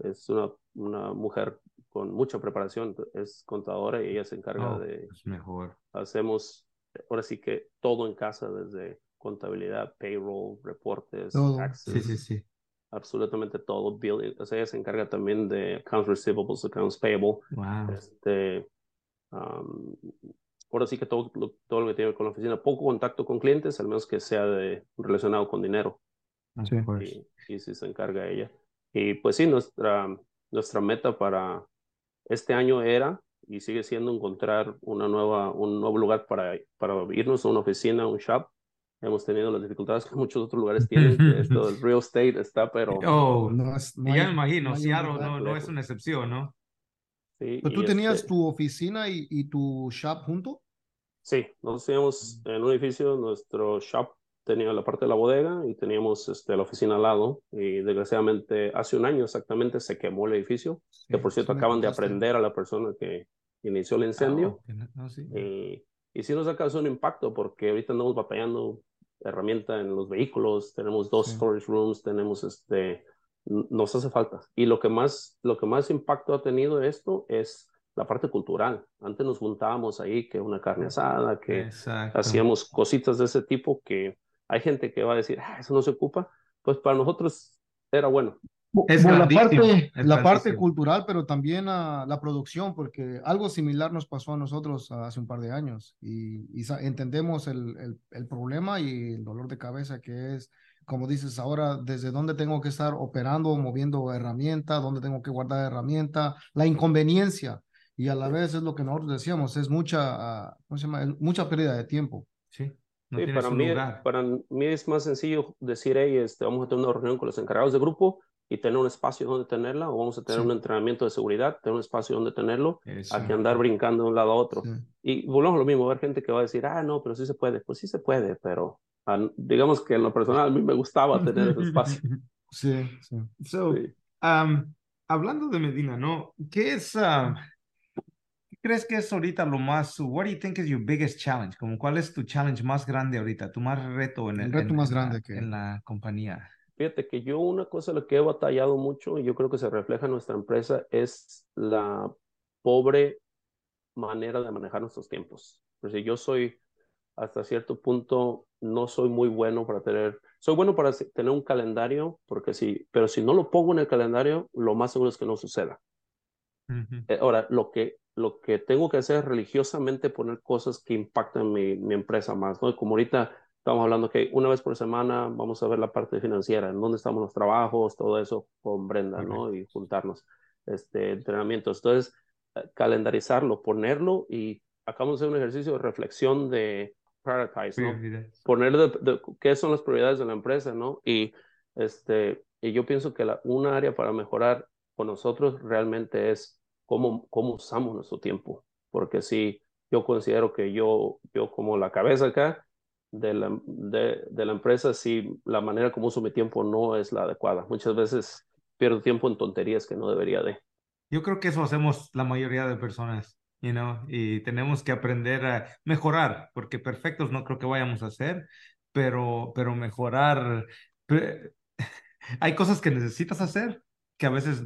C: es una, una mujer con mucha preparación, es contadora y ella se encarga
A: oh,
C: de...
A: Es mejor.
C: Hacemos, ahora sí que todo en casa, desde contabilidad, payroll, reportes,
A: Sí, sí, sí
C: absolutamente todo. Bill, o sea, ella se encarga también de accounts receivables, accounts payable.
A: Wow.
C: Este, um, ahora sí que todo, todo lo que tiene con la oficina, poco contacto con clientes, al menos que sea de, relacionado con dinero.
A: Sí,
C: y, y sí se encarga ella. Y pues sí, nuestra, nuestra meta para este año era y sigue siendo encontrar una nueva, un nuevo lugar para, para irnos a una oficina, un shop, hemos tenido las dificultades que muchos otros lugares tienen. esto del real estate está, pero...
A: Oh, no es, ya me imagino, Seattle no, no, es una excepción, ¿no?
C: Sí,
B: ¿Tú tenías este tu oficina y, y, tu shop junto?
C: Sí, nosotros teníamos en un edificio, nuestro shop tenía la parte de la bodega y teníamos este, la oficina al lado. Y desgraciadamente, hace un año exactamente se quemó el edificio, que por cierto acaban de aprender a la persona que inició el incendio.
A: Ah, sí.
C: y, y sí nos ha causado un impacto porque ahorita andamos batallando herramienta en los vehículos, tenemos dos storage rooms, tenemos este, nos hace falta. Y lo que más, lo que más impacto ha tenido esto es la parte cultural. Antes nos juntábamos ahí, que una carne asada, que hacíamos cositas de ese tipo que hay gente que va a decir, ah, eso no se ocupa. Pues para nosotros era bueno.
B: Es la parte, la parte cultural, pero también la producción, porque algo similar nos pasó a nosotros hace un par de años y, entendemos el, el, problema y el dolor de cabeza que es como dices ahora, desde dónde tengo que estar operando, moviendo herramienta, dónde tengo que guardar herramienta, la inconveniencia. Y a la vez es lo que nosotros decíamos, es mucha, uh, ¿cómo se llama? mucha pérdida de tiempo.
A: Sí.
C: No sí, para, mí, lugar. para mí es más sencillo decir, hey, este, vamos a tener una reunión con los encargados de grupo y tener un espacio donde tenerla, o vamos a tener sí. un entrenamiento de seguridad, tener un espacio donde tenerlo, Eso. a que andar brincando de un lado a otro. Sí. Y volvemos a lo mismo, ver gente que va a decir, ah, no, pero sí se puede. Pues sí se puede, pero uh, digamos que en lo personal a mí me gustaba tener ese espacio.
B: Sí, sí.
A: So, sí. Um, hablando de Medina, ¿no? ¿Qué es, uh, ¿qué crees que es ahorita lo más, what do you think is your biggest challenge? Como, ¿Cuál es tu challenge más grande ahorita, tu más reto en el,
B: el reto
A: en,
B: más grande que...
A: en la compañía?
C: Fíjate que yo una cosa lo que he batallado mucho y yo creo que se refleja en nuestra empresa es la pobre manera de manejar nuestros tiempos. Porque yo soy hasta cierto punto no soy muy bueno para tener, soy bueno para tener un calendario, porque sí, pero si no lo pongo en el calendario, lo más seguro es que no suceda. Uh -huh. Ahora, lo que, lo que tengo que hacer es religiosamente poner cosas que impactan mi, mi empresa más, ¿no? Como ahorita estamos hablando que una vez por semana vamos a ver la parte financiera, en dónde estamos los trabajos, todo eso con Brenda, okay. ¿no? Y juntarnos, este, entrenamientos. Entonces, eh, calendarizarlo, ponerlo y acabamos de hacer un ejercicio de reflexión de prioritize, ¿no? Poner de, de, qué son las prioridades de la empresa, ¿no? Y, este, y yo pienso que la, una área para mejorar con nosotros realmente es cómo, cómo usamos nuestro tiempo. Porque si yo considero que yo, yo como la cabeza acá, de la, de, de la empresa si la manera como uso mi tiempo no es la adecuada. Muchas veces pierdo tiempo en tonterías que no debería de.
A: Yo creo que eso hacemos la mayoría de personas, you know, y tenemos que aprender a mejorar, porque perfectos no creo que vayamos a ser, pero, pero mejorar. Hay cosas que necesitas hacer que a veces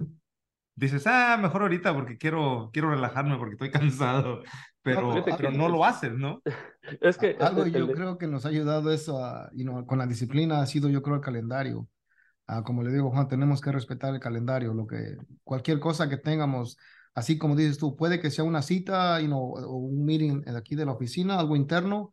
A: dices, ah, mejor ahorita porque quiero, quiero relajarme porque estoy cansado, pero no, pero no lo haces, ¿no?
C: Es que
B: algo el, yo el... creo que nos ha ayudado eso a, you know, con la disciplina ha sido yo creo el calendario. Uh, como le digo Juan, tenemos que respetar el calendario, lo que cualquier cosa que tengamos, así como dices tú, puede que sea una cita, you know, o un meeting aquí de la oficina, algo interno,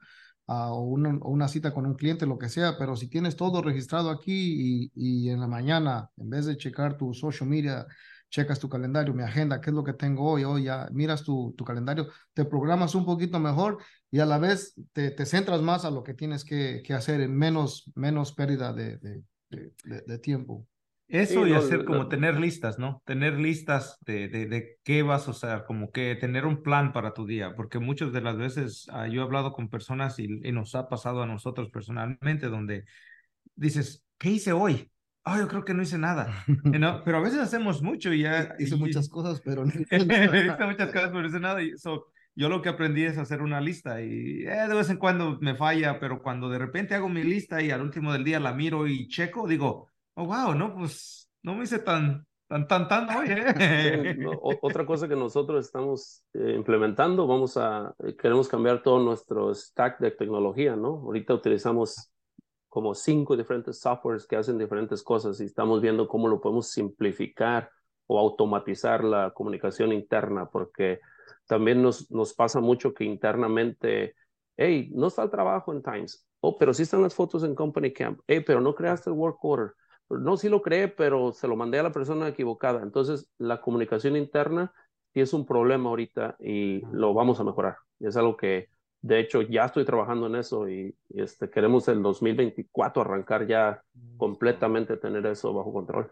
B: uh, o, una, o, una, cita con un cliente, lo que sea, pero si tienes todo registrado aquí y, y en la mañana, en vez de checar tu social media, checas tu calendario, mi agenda, qué es lo que tengo hoy, hoy ya miras tu, tu calendario, te programas un poquito mejor y a la vez te, te centras más a lo que tienes que, que hacer en menos, menos pérdida de, de, de, de tiempo.
A: Eso sí, y no, hacer como no. tener listas, ¿no? Tener listas de, de, de, qué vas a hacer, como que tener un plan para tu día, porque muchas de las veces uh, yo he hablado con personas y, y, nos ha pasado a nosotros personalmente, donde dices, ¿qué hice hoy? Oh, yo creo que no hice nada. ¿no? Pero a veces hacemos mucho y ya.
B: Hice
A: y,
B: muchas cosas, pero no
A: hice muchas cosas, pero no hice nada. Y so, yo lo que aprendí es hacer una lista y eh, de vez en cuando me falla, pero cuando de repente hago mi lista y al último del día la miro y checo, digo, oh, wow, no, pues no me hice tan, tan, tan, tan hoy. ¿eh?
C: No, otra cosa que nosotros estamos eh, implementando, vamos a, eh, queremos cambiar todo nuestro stack de tecnología, ¿no? Ahorita utilizamos como cinco diferentes softwares que hacen diferentes cosas y estamos viendo cómo lo podemos simplificar o automatizar la comunicación interna, porque también nos, nos pasa mucho que internamente, hey, no está el trabajo en Times, oh, pero sí están las fotos en Company Camp, hey, pero no creaste el work order, no, sí lo creé, pero se lo mandé a la persona equivocada. Entonces, la comunicación interna sí es un problema ahorita y lo vamos a mejorar. Y es algo que de hecho, ya estoy trabajando en eso y, y este, queremos el 2024 arrancar ya completamente tener eso bajo control.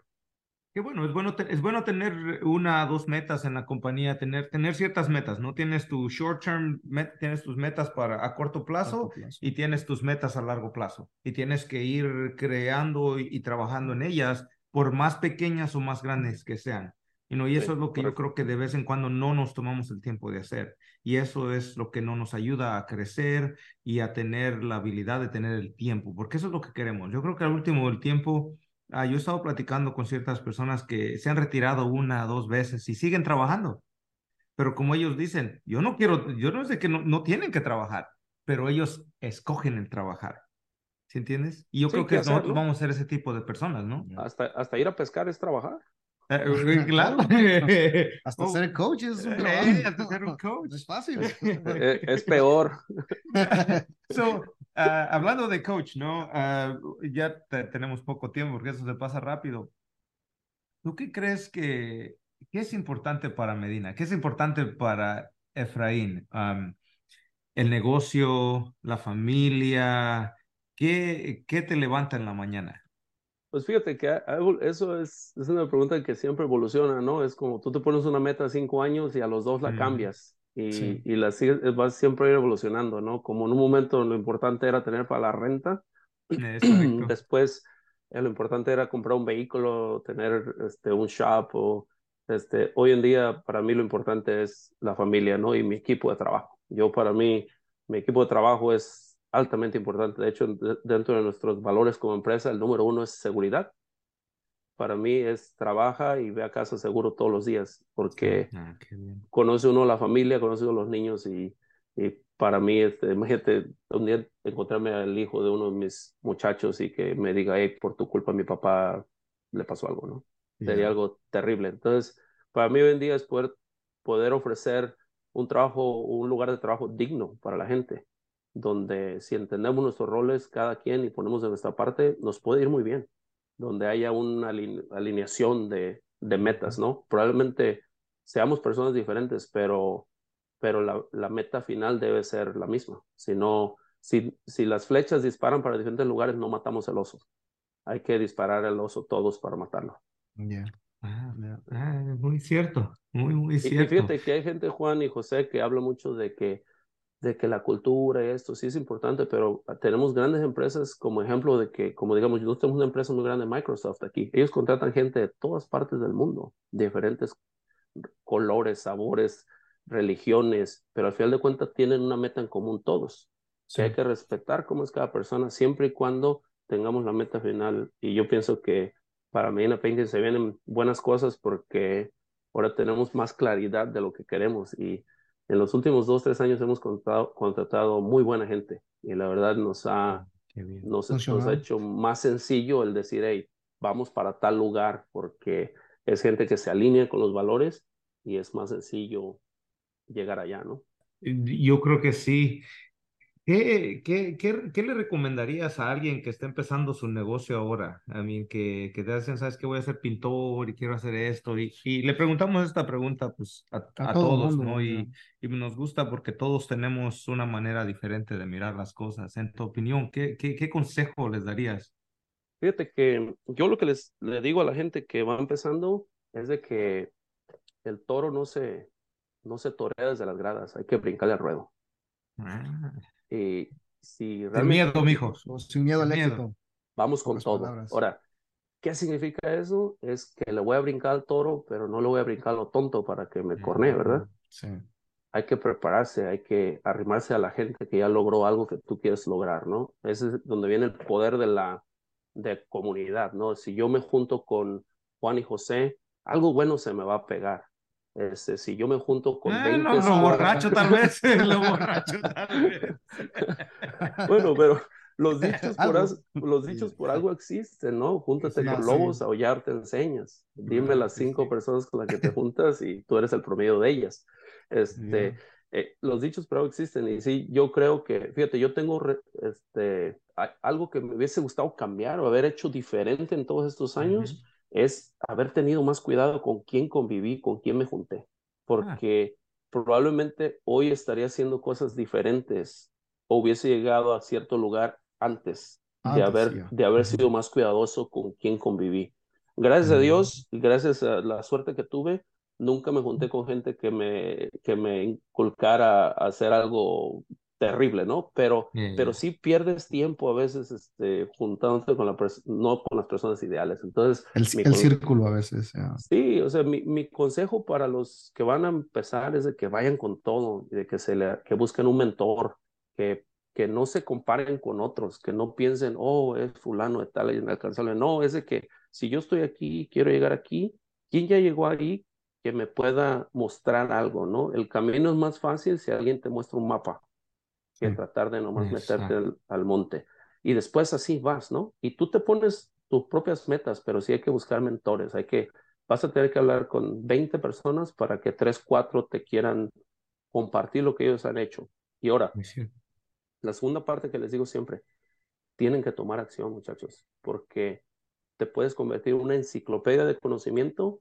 A: Qué bueno, es bueno, es bueno tener una o dos metas en la compañía, tener, tener ciertas metas, ¿no? Tienes tu short term, met, tienes tus metas para a corto plazo, corto plazo, y tienes tus metas a largo plazo. Y tienes que ir creando y, y trabajando en ellas, por más pequeñas o más grandes que sean. Know, y eso sí, es lo que correcto. yo creo que de vez en cuando no nos tomamos el tiempo de hacer. Y eso es lo que no nos ayuda a crecer y a tener la habilidad de tener el tiempo, porque eso es lo que queremos. Yo creo que al último del tiempo, ah, yo he estado platicando con ciertas personas que se han retirado una, dos veces y siguen trabajando. Pero como ellos dicen, yo no quiero, yo no sé que no, no tienen que trabajar, pero ellos escogen el trabajar. ¿Sí entiendes? Y yo sí, creo que nosotros vamos a ser ese tipo de personas, ¿no?
C: Hasta, hasta ir a pescar es trabajar.
A: Eh, claro.
B: Hasta oh. ser coach es un
A: trabajo. Eh, hasta ser un coach.
B: Es fácil.
C: es, es peor.
A: so, ah, hablando de coach, ¿no? Ah, ya tenemos poco tiempo porque eso se pasa rápido. ¿Tú qué crees que qué es importante para Medina? ¿Qué es importante para Efraín? el negocio, la familia, ¿qué, ¿qué te levanta en la mañana?
C: Pues fíjate que eso es, es una pregunta que siempre evoluciona, ¿no? Es como tú te pones una meta a cinco años y a los dos la cambias y, y la vas siempre ir evolucionando, ¿no? Como en un momento lo importante era tener para la renta, después eh, lo importante era comprar un vehículo, tener este, un shop o este, hoy en día para mí lo importante es la familia, ¿no? Y mi equipo de trabajo. Yo para mí, mi equipo de trabajo es altamente importante. De hecho, dentro de nuestros valores como empresa, el número uno es seguridad. Para mí es trabaja y ve a casa seguro todos los días, porque ah, conoce uno a la familia, conoce uno a los niños y, y para mí, este, imagínate, un día encontrarme al hijo de uno de mis muchachos y que me diga, hey, por tu culpa mi papá le pasó algo, ¿no? Sería algo terrible. Entonces, para mí hoy en día es poder, poder ofrecer un trabajo, un lugar de trabajo digno para la gente, donde si entendemos nuestros roles cada quien y ponemos de nuestra parte, nos puede ir muy bien, donde haya una alineación de, de metas, ¿no? Probablemente seamos personas diferentes, pero, pero la, la meta final debe ser la misma. Si no, si, si las flechas disparan para diferentes lugares, no matamos el oso. Hay que disparar al oso todos para matarlo.
A: Ya. Ah, ah, muy cierto, muy, muy cierto.
C: Y fíjate que hay gente, Juan y José, que habla mucho de que, de que la cultura y esto sí es importante, pero tenemos grandes empresas como ejemplo de que, como digamos, nosotros tenemos una empresa muy grande, Microsoft, aquí. Ellos contratan gente de todas partes del mundo, diferentes colores, sabores, religiones, pero al final de cuentas tienen una meta en común todos, que hay que respetar cómo es cada persona, siempre y cuando tengamos la meta final. Y yo pienso que para Medina Painting se vienen buenas cosas porque ahora tenemos más claridad de lo que queremos y en los últimos dos, tres años hemos contratado, contratado muy buena gente y la verdad nos ha, ah, nos, ha hecho más sencillo el decir, hey, vamos para tal lugar porque es gente que se alinea con los valores y es más sencillo llegar allá, ¿no?
A: Yo creo que sí. ¿Qué, qué, qué, qué le recomendarías a alguien que está empezando su negocio ahora? A mí, que, que te dicen, ¿sabes qué? Voy a ser pintor y quiero hacer esto. Y, y le preguntamos esta pregunta pues a, a, todos, ¿no? Y, y, nos gusta porque todos tenemos una manera diferente de mirar las cosas. En tu opinión, ¿qué, qué, qué consejo les darías?
C: Fíjate que yo lo que les le digo a la gente que va empezando es de que el toro no se, no se torea desde las gradas, hay que brincarle al ruedo. Ah. Eh, si
A: realmente... Sin miedo, mijo.
B: Sin miedo al éxito.
C: Vamos con todo. Ahora, ¿qué significa eso? Es que le voy a brincar al toro, pero no le voy a brincar a lo tonto para que me cornee, ¿verdad? Sí. Hay que prepararse, hay que arrimarse a la gente que ya logró algo que tú quieres lograr, ¿no? Ese es donde viene el poder de la de comunidad, ¿no? Si yo me junto con Juan y José, algo bueno se me va a pegar. Este, si yo me junto con 20...
A: Eh, lo, borracho tal vez, lo borracho tal vez.
C: bueno, pero los dichos, por, los dichos por algo existen, ¿no? Júntate con lobos, a aullar te enseñas. Dime las cinco personas con las que te juntas y tú eres el promedio de ellas. Este, eh, los dichos por algo existen y sí, yo creo que, fíjate, yo tengo este, algo que me hubiese gustado cambiar o haber hecho diferente en todos estos años es haber tenido más cuidado con quién conviví, con quién me junté, ah. porque probablemente hoy estaría haciendo cosas diferentes o hubiese llegado a cierto lugar antes de haber, de haber sido más cuidadoso con quién conviví. Gracias a Dios, gracias a la suerte que tuve, nunca me junté con gente que me, que me inculcara a hacer algo terrible, ¿no? Pero, pero sí pierdes tiempo a veces este, juntándote con la no con las personas ideales. Entonces,
B: el, círculo a veces.
C: Sí, o sea, mi, mi, consejo para los que van a empezar es de que vayan con todo y de que, se le, que busquen un mentor, que, que no se comparen con otros, que no piensen, oh, es fulano de tal, inalcanzable. No, es de que si yo estoy aquí, quiero llegar aquí, ¿quién ya llegó ahí? que me pueda mostrar algo, ¿no? El camino es más fácil si alguien te muestra un mapa que tratar de nomás meterte al, monte. Y después así vas, ¿no? Y tú te pones tus propias metas, pero sí hay que buscar mentores, hay que, vas a tener que hablar con 20 personas para que 3, 4 te quieran compartir lo que ellos han hecho. Y ahora, La segunda parte que les digo siempre, tienen que tomar acción, muchachos, porque te puedes convertir en una enciclopedia de conocimiento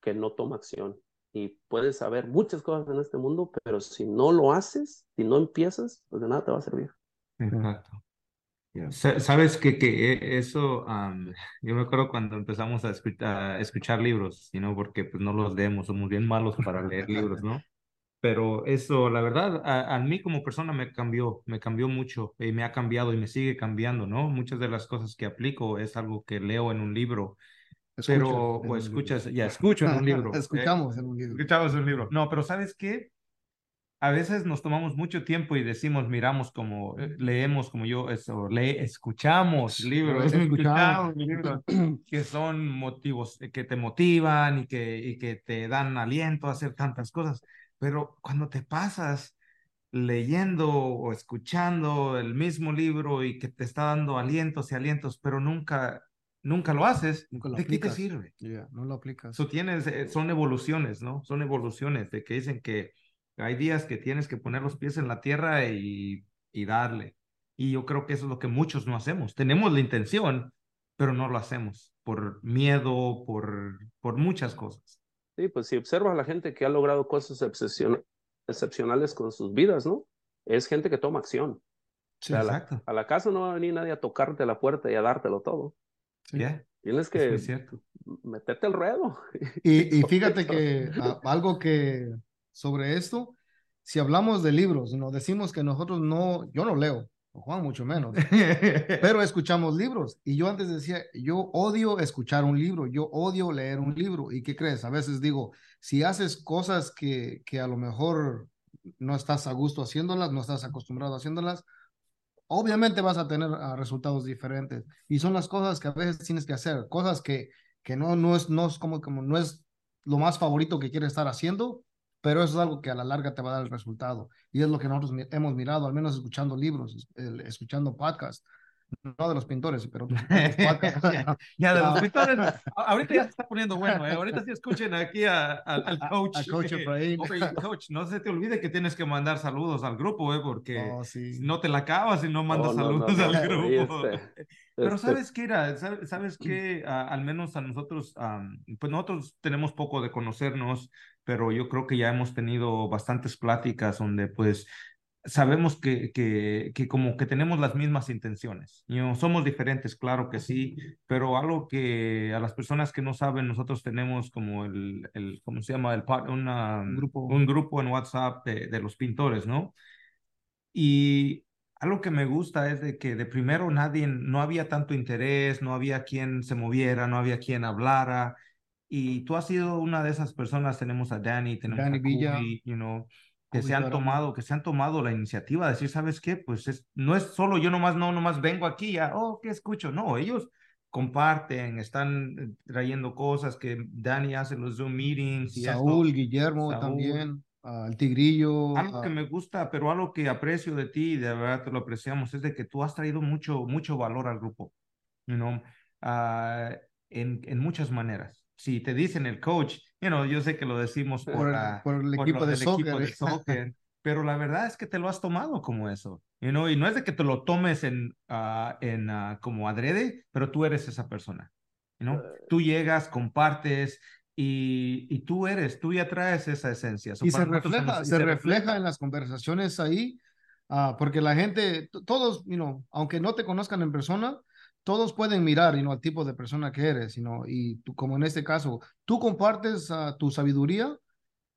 C: que no toma acción. Y puedes saber muchas cosas en este mundo, pero si no lo haces, si no empiezas, pues de nada te va a servir.
A: Exacto. Sabes que, que eso, yo me acuerdo cuando empezamos a, escuchar, escuchar libros, ¿no? porque pues no los leemos, somos bien malos para leer libros, ¿no? Pero eso, la verdad, a, a, mí como persona me cambió, me cambió mucho y me ha cambiado y me sigue cambiando, ¿no? Muchas de las cosas que aplico es algo que leo en un libro, pero o escuchas, ya escucho en un libro.
B: ¿eh? Escuchamos en un libro.
A: Escuchamos en un libro. No, pero ¿sabes qué? a veces nos tomamos mucho tiempo y decimos, miramos como, eh, leemos como yo, eso, le, escuchamos libros, escuchamos libros que son motivos, eh, que te motivan y que, y que te dan aliento a hacer tantas cosas. Pero cuando te pasas leyendo o escuchando el mismo libro y que te está dando alientos y alientos, pero nunca nunca lo haces, nunca ¿de qué te sirve?
B: no lo aplicas.
A: tienes, eh, son evoluciones, ¿no? Son evoluciones de que dicen que hay días que tienes que poner los pies en la tierra y, y darle. Y yo creo que eso es lo que muchos no hacemos. Tenemos la intención, pero no lo hacemos por miedo, por, por muchas cosas.
C: Sí, pues si observas a la gente que ha logrado cosas excepcionales con sus vidas, ¿no? Es gente que toma acción. Sí, a, la, a, la, casa no va a venir nadie a tocarte la puerta y a dártelo todo.
A: Sí.
C: Tienes que meterte el ruedo.
B: Y, y fíjate que algo que sobre esto, si hablamos de libros, nos decimos que nosotros no, yo no leo, Juan mucho menos, pero escuchamos libros. Y yo antes decía, yo odio escuchar un libro, yo odio leer un libro. ¿Y qué crees? A veces digo, si haces cosas que, que a lo mejor no estás a gusto haciéndolas, no estás acostumbrado haciéndolas, obviamente vas a tener ah, resultados diferentes. Y son las cosas que a veces tienes que hacer, cosas que, que no, no, es, no es como, como no es lo más favorito que quieres estar haciendo, pero eso es algo que a la larga te va a dar el resultado. Y es lo que nosotros hemos mirado, al menos escuchando libros, escuchando podcasts, no de los pintores, pero
A: ya, de los pintores. Ahorita ya se está poniendo bueno, ¿eh? ahorita sí escuchen aquí al coach.
B: A, coach Efraín.
A: coach, no se te olvide que tienes que mandar saludos al grupo, ¿eh? porque oh, no te la acabas y no mandas saludos al grupo. Pero este sabes qué era, sabes, que al menos a nosotros, pues nosotros tenemos poco de conocernos, pero yo creo que ya hemos tenido bastantes pláticas donde pues sabemos que, que, que, como que tenemos las mismas intenciones. You somos diferentes, claro que sí, pero algo que a las personas que no saben, nosotros tenemos como el, el ¿cómo se llama? El, una, un, grupo. un grupo en WhatsApp de, de los pintores, ¿no? Y algo que me gusta es de que de primero nadie, no había tanto interés, no había quien se moviera, no había quien hablara. Y tú has sido una de esas personas, tenemos a Danny, tenemos a Villa. you know, que se han tomado, que se han tomado la iniciativa de decir, ¿sabes qué? Pues es, no es solo yo nomás, no, nomás vengo aquí, ya, oh, ¿qué escucho? No, ellos comparten, están trayendo cosas que Dani hace los Zoom meetings.
B: Y Saúl, Guillermo también, el Tigrillo.
A: Algo que me gusta, pero algo que aprecio de ti, de verdad te lo apreciamos, es de que tú has traído mucho, mucho valor al grupo, you know, ah, en, en muchas maneras. Si te dicen el coach, yo sé que lo decimos por,
B: el, equipo, de
A: soccer, pero la verdad es que te lo has tomado como eso, y no es de que te lo tomes en, ah, en ah, como adrede, pero tú eres esa persona. Eh. Tú llegas, compartes, y, y, tú eres, tú ya traes esa esencia.
B: y se refleja, se, refleja, en las conversaciones ahí, uh, porque la gente, todos, you aunque no te conozcan en persona, todos pueden mirar y no al tipo de persona que eres, sino, y tú, como en este caso, tú compartes uh, tu sabiduría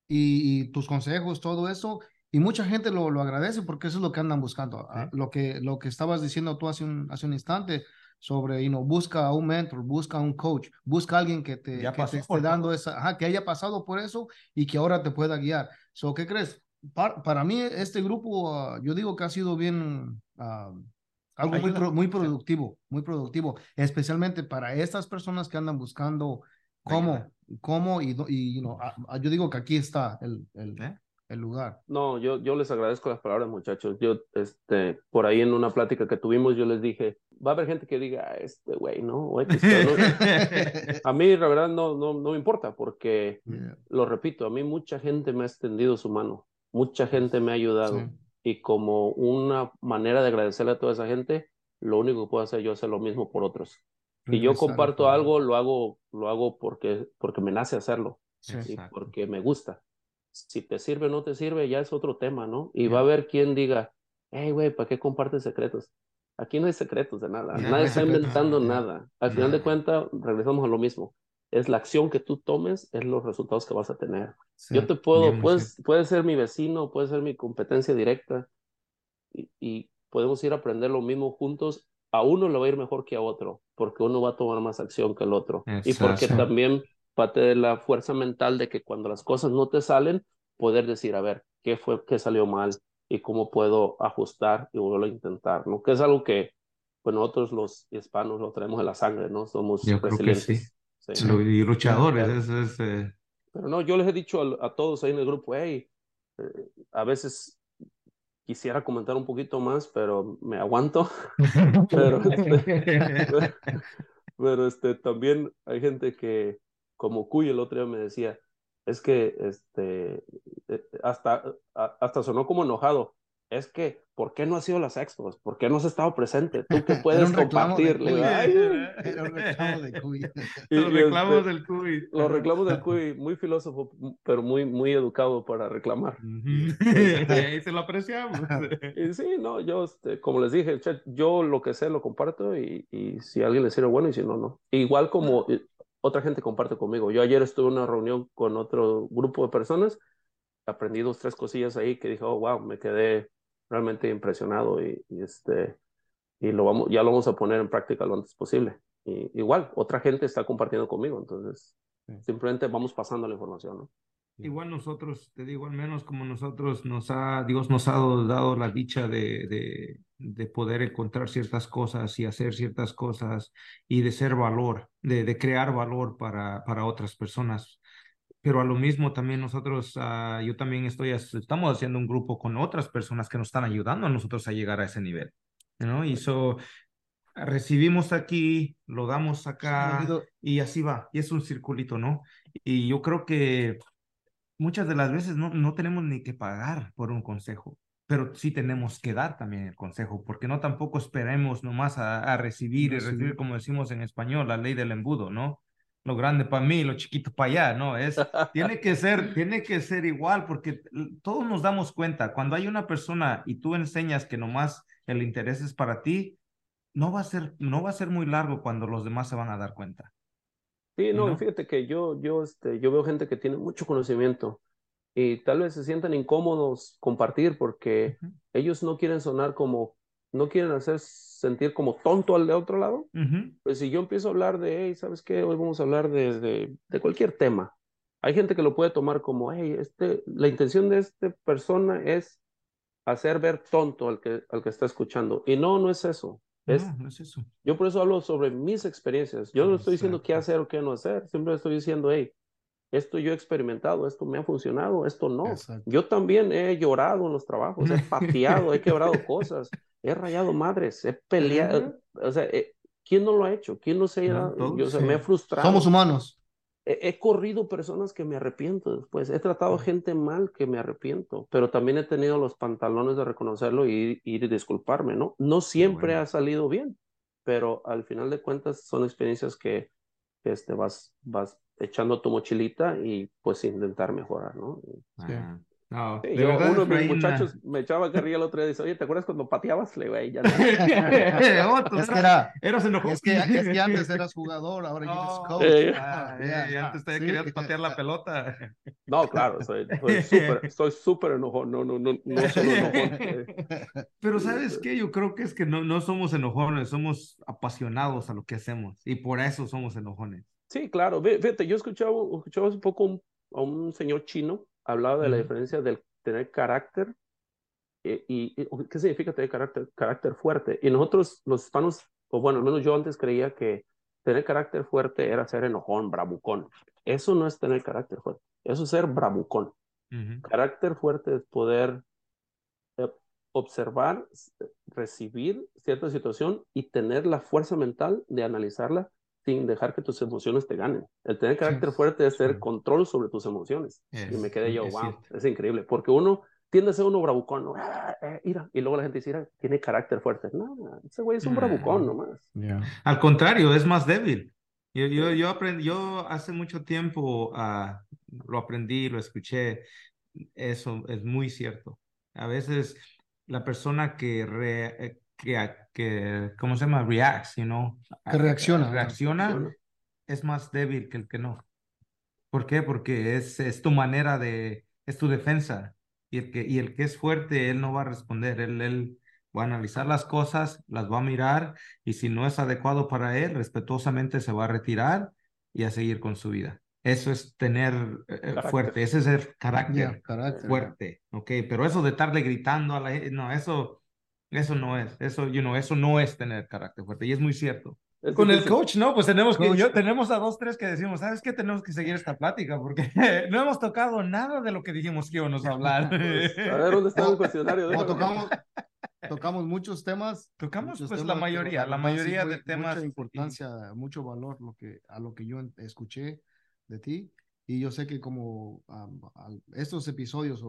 B: y, tus consejos, todo eso, y mucha gente lo, lo agradece porque eso es lo que andan buscando. Ah, lo, que, lo que estabas diciendo tú hace un, hace un instante sobre, you know, busca a un mentor, busca a un coach, busca a alguien que te, que te esté dando esa, ajá, que haya pasado por eso y que ahora te pueda guiar. So, ¿Qué crees? Para, mí, este grupo, ah, yo digo que ha sido bien algo muy, muy productivo, muy productivo, especialmente para estas personas que andan buscando cómo, cómo y, y you yo digo que aquí está el, el, ¿Eh? el, lugar.
C: No, yo, yo les agradezco las palabras, muchachos. Yo, este, por ahí en una plática que tuvimos, yo les dije, va a haber gente que diga, este güey, ¿no? a mí, la verdad, no, no, no me importa, porque, lo repito, a mí mucha gente me ha extendido su mano, mucha gente me ha ayudado. Y como una manera de agradecerle a toda esa gente, lo único que puedo hacer yo es hacer lo mismo por otros. Y yo comparto algo, lo hago, lo hago porque, porque me nace hacerlo y porque me gusta. Si te sirve o no te sirve, ya es otro tema, ¿no? Y va a haber quien diga, hey, güey, ¿para qué compartes secretos? Aquí no hay secretos de nada, nadie está inventando nada. Al final de cuentas, regresamos a lo mismo. Es la acción que tú tomes, es los resultados que vas a tener. Yo te puedo, puedes, puede ser mi vecino, puede ser mi competencia directa y, y podemos ir a aprender lo mismo juntos a uno le va a ir mejor que a otro, porque uno va a tomar más acción que el otro. Y porque también parte de la fuerza mental de que cuando las cosas no te salen, poder decir, a ver, ¿qué fue, qué salió mal? Y cómo puedo ajustar y volverlo a intentar, ¿no? Que es algo que, pues nosotros los hispanos lo traemos en la sangre, ¿no? Somos
A: yo resilientes. Y luchadores, es, eh,
C: Pero no, yo les he dicho a, a todos ahí en el grupo, hey, eh, a veces quisiera comentar un poquito más, pero me aguanto. pero, este, pero este, también hay gente que, como Cuy el otro día me decía, es que este, eh, hasta, hasta sonó como enojado es que, ¿por qué no has sido las expos? ¿Por qué no has estado presente? Tú que puedes compartirle.
A: Era un reclamo de Cuy. Los reclamos del Cuy.
C: Los reclamos del Cuy, muy filósofo, pero muy, muy educado para reclamar.
A: Ahí se lo apreciamos.
C: y sí, no, yo, este, como les dije, yo lo que sé lo comparto y, y si a alguien le sirve bueno y si no, no. Igual como otra gente comparte conmigo. Yo ayer estuve en una reunión con otro grupo de personas aprendí dos, tres cosillas ahí que dije, oh, wow, me quedé realmente impresionado y, este, y lo vamos, ya lo vamos a poner en práctica lo antes posible. Y, igual, otra gente está compartiendo conmigo, entonces simplemente vamos pasando la información, ¿no?
A: Igual nosotros, te digo, al menos como nosotros nos ha, Dios nos ha dado la dicha de, de, de poder encontrar ciertas cosas y hacer ciertas cosas y de ser valor, de, de crear valor para, para otras personas pero a lo mismo también nosotros, uh, yo también estoy, estamos haciendo un grupo con otras personas que nos están ayudando a nosotros a llegar a ese nivel, ¿no? Y eso recibimos aquí, lo damos acá y así va, y es un circulito, ¿no? Y yo creo que muchas de las veces no, no tenemos ni que pagar por un consejo, pero sí tenemos que dar también el consejo, porque no tampoco esperemos nomás a, a recibir y recibir, como decimos en español, la ley del embudo, ¿no? Lo grande para mí, lo chiquito para allá, ¿no? Es, tiene que ser, tiene que ser igual, porque todos nos damos cuenta, cuando hay una persona y tú enseñas que nomás el interés es para ti, no va a ser, no va a ser muy largo cuando los demás se van a dar cuenta.
C: Sí, no, fíjate que yo, yo, este, yo veo gente que tiene mucho conocimiento y tal vez se sientan incómodos compartir porque ellos no quieren sonar como, no quieren hacer sentir como tonto al de otro lado, pues si yo empiezo a hablar de, hey, ¿sabes qué? Hoy vamos a hablar de, de, cualquier tema. Hay gente que lo puede tomar como, hey, este, la intención de esta persona es hacer ver tonto al que, al que está escuchando. Y no, no es eso. Es,
A: no, no es eso.
C: Yo por eso hablo sobre mis experiencias. Yo no estoy diciendo qué hacer o qué no hacer. Siempre estoy diciendo, hey, esto yo he experimentado, esto me ha funcionado, esto no. Yo también he llorado en los trabajos, he pateado, he quebrado cosas, he rayado madres, he peleado. O sea, eh, ¿quién no lo ha hecho? ¿Quién no se ha... yo se me he frustrado.
B: Somos humanos.
C: He, corrido personas que me arrepiento después. He tratado gente mal que me arrepiento, pero también he tenido los pantalones de reconocerlo y ir y disculparme, ¿no? No siempre ha salido bien, pero al final de cuentas son experiencias que este, vas, vas echando tu mochilita y pues intentar mejorar, ¿no? Sí.
A: No,
C: yo, uno de mis muchachos me echaba carrilla el otro día y dice, oye, ¿te acuerdas cuando pateabas? Le güey, ya no.
B: es que era, eras Es que, es que antes eras jugador, ahora no, eres coach.
A: Eh, ah, y antes te sí. querías patear la pelota.
C: No, claro, soy súper soy súper enojón, no, no, no, no solo enojón.
A: Pero ¿sabes qué? Yo creo que es que no, no somos enojones, somos apasionados a lo que hacemos y por eso somos enojones.
C: Sí, claro. Fíjate, yo escuchaba, escuchaba hace poco a un señor chino hablaba de la diferencia del tener carácter eh, y, qué significa tener carácter, carácter fuerte. Y nosotros, los hispanos, o bueno, al menos yo antes creía que tener carácter fuerte era ser enojón, bravucón. Eso no es tener carácter fuerte, eso es ser bravucón. Carácter fuerte es poder eh, observar, recibir cierta situación y tener la fuerza mental de analizarla sin dejar que tus emociones te ganen. El tener carácter fuerte es tener control sobre tus emociones. y me quedé yo, wow, es increíble, porque uno tiende a ser uno bravucón, ¿no? Ah, eh, mira. Y luego la gente dice, tiene carácter fuerte. No, ese güey es un bravucón nomás.
A: Al contrario, es más débil. Yo, yo, yo aprendí, yo hace mucho tiempo uh, lo aprendí, lo escuché. Eso es muy cierto. A veces la persona que, eh, que, que, ¿cómo se llama? Reacts, you know?
B: Que reacciona.
A: Reacciona, es más débil que el que no. ¿Por qué? Porque es, es tu manera de, es tu defensa. Y el, que, y el que es fuerte, él no va a responder, él, él va a analizar las cosas, las va a mirar y si no es adecuado para él, respetuosamente se va a retirar y a seguir con su vida. Eso es tener eh, eh, fuerte, ese es el carácter, fuerte, ¿ok? Pero eso de estarle gritando a la gente, no, eso, eso no es, eso, you know, eso no es tener carácter fuerte y es muy cierto. Con el coach, ¿no? Pues tenemos que, yo, tenemos a dos, tres que decimos, ¿sabes qué? Tenemos que seguir esta plática porque no hemos tocado nada de lo que dijimos que íbamos a hablar.
C: Pues, a ver, ¿dónde está el cuestionario?
B: tocamos, tocamos muchos temas.
A: Tocamos pues la mayoría, la mayoría de temas.
B: Mucha importancia, mucho valor lo que, a lo que yo escuché de ti. Y yo sé que como estos episodios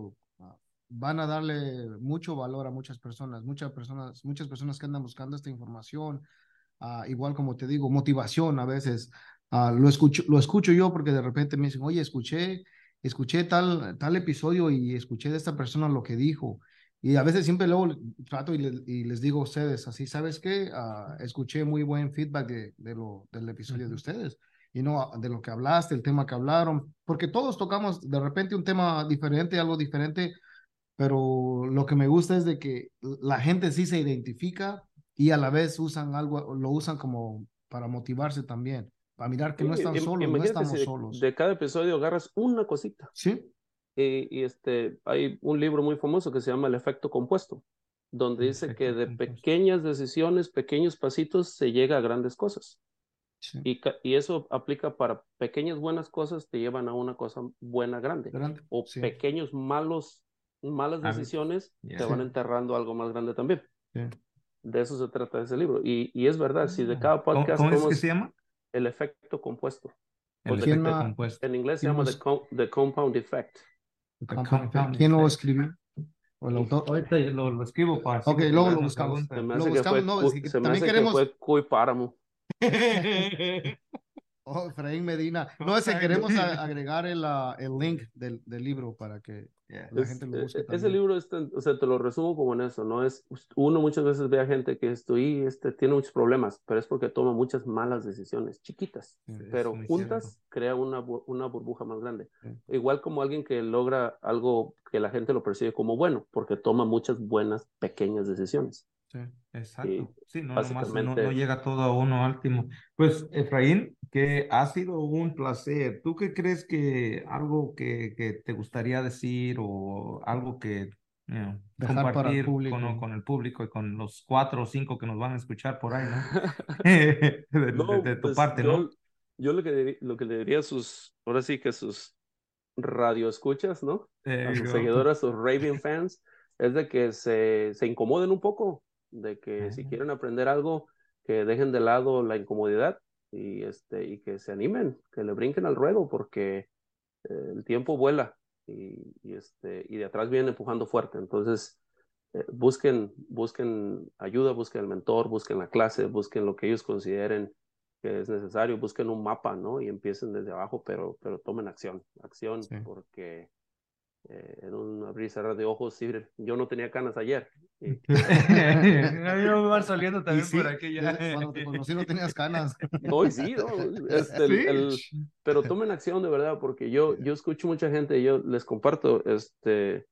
B: van a darle mucho valor a muchas personas, muchas personas, muchas personas que andan buscando esta información, igual como te digo, motivación a veces. lo, escucho, lo escucho yo porque de repente me dicen, oye, escuché, escuché tal, tal episodio y escuché de esta persona lo que dijo. Y a veces siempre luego trato y, les digo a ustedes, así, ¿sabes qué? escuché muy buen feedback de, de lo, del episodio de ustedes y no de lo que hablaste, el tema que hablaron, porque todos tocamos de repente un tema diferente, algo diferente, pero lo que me gusta es de que la gente sí se identifica y a la vez usan algo, lo usan como para motivarse también, para mirar que no están solos, no estamos solos.
C: De cada episodio agarras una cosita.
B: Sí.
C: Y, este, hay un libro muy famoso que se llama El efecto compuesto, donde dice que de pequeñas decisiones, pequeños pasitos, se llega a grandes cosas. Y, y, eso aplica para pequeñas buenas cosas, te llevan a una cosa buena grande. o pequeños malos, malas decisiones te van enterrando algo más grande también. De eso se trata ese libro. Y, y es verdad, si de ah. cada podcast...
A: ¿Cómo, es que se llama?
C: El efecto compuesto.
A: El efecto compuesto.
C: En inglés se llama the, Compound Effect.
B: ¿Quién lo escribió?
A: ¿O el autor? Ahorita lo, lo escribo para...
B: Ok, luego lo buscamos.
C: Se me hace, lo buscamos, que, fue, no, es que se me hace queremos... que fue Cuy Páramo.
B: Oh, Efraín Medina. No, es que queremos agregar el, uh, el link del, del, libro para que la gente lo busque.
C: Ese libro, o sea, te lo resumo como en eso, ¿no? Es, uno muchas veces ve a gente que estoy, este, tiene muchos problemas, pero es porque toma muchas malas decisiones, chiquitas, pero juntas crea una, una burbuja más grande. Igual como alguien que logra algo que la gente lo percibe como bueno, porque toma muchas buenas, pequeñas decisiones.
A: Sí, exacto. sí, no, no, llega todo a uno último. Pues, Efraín, que ha sido un placer. ¿Tú qué crees que algo que, que te gustaría decir o algo que compartir con, con, el público y con los cuatro o cinco que nos van a escuchar por ahí, ¿no? de, tu pues, parte,
C: ¿no? Yo lo que, lo que le diría a sus, ahora sí que a sus radioescuchas, ¿no? a sus seguidores, a sus Raven fans, es de que se, se incomoden un poco, de que si quieren aprender algo, que dejen de lado la incomodidad y, este, y que se animen, que le brinquen al ruedo, porque eh, el tiempo vuela y, y, este, y de atrás viene empujando fuerte. Entonces, eh, busquen, busquen ayuda, busquen el mentor, busquen la clase, busquen lo que ellos consideren que es necesario, busquen un mapa, ¿no? Y empiecen desde abajo, pero, pero tomen acción, acción, porque eh, en un abrir y cerrar de ojos, sí, yo no tenía canas ayer.
A: Y... yo me van saliendo también por aquí ya.
B: Cuando te conocí no tenías canas.
C: No, sí, no. Este, el, pero tomen acción de verdad, porque yo, yo escucho mucha gente, yo les comparto, este,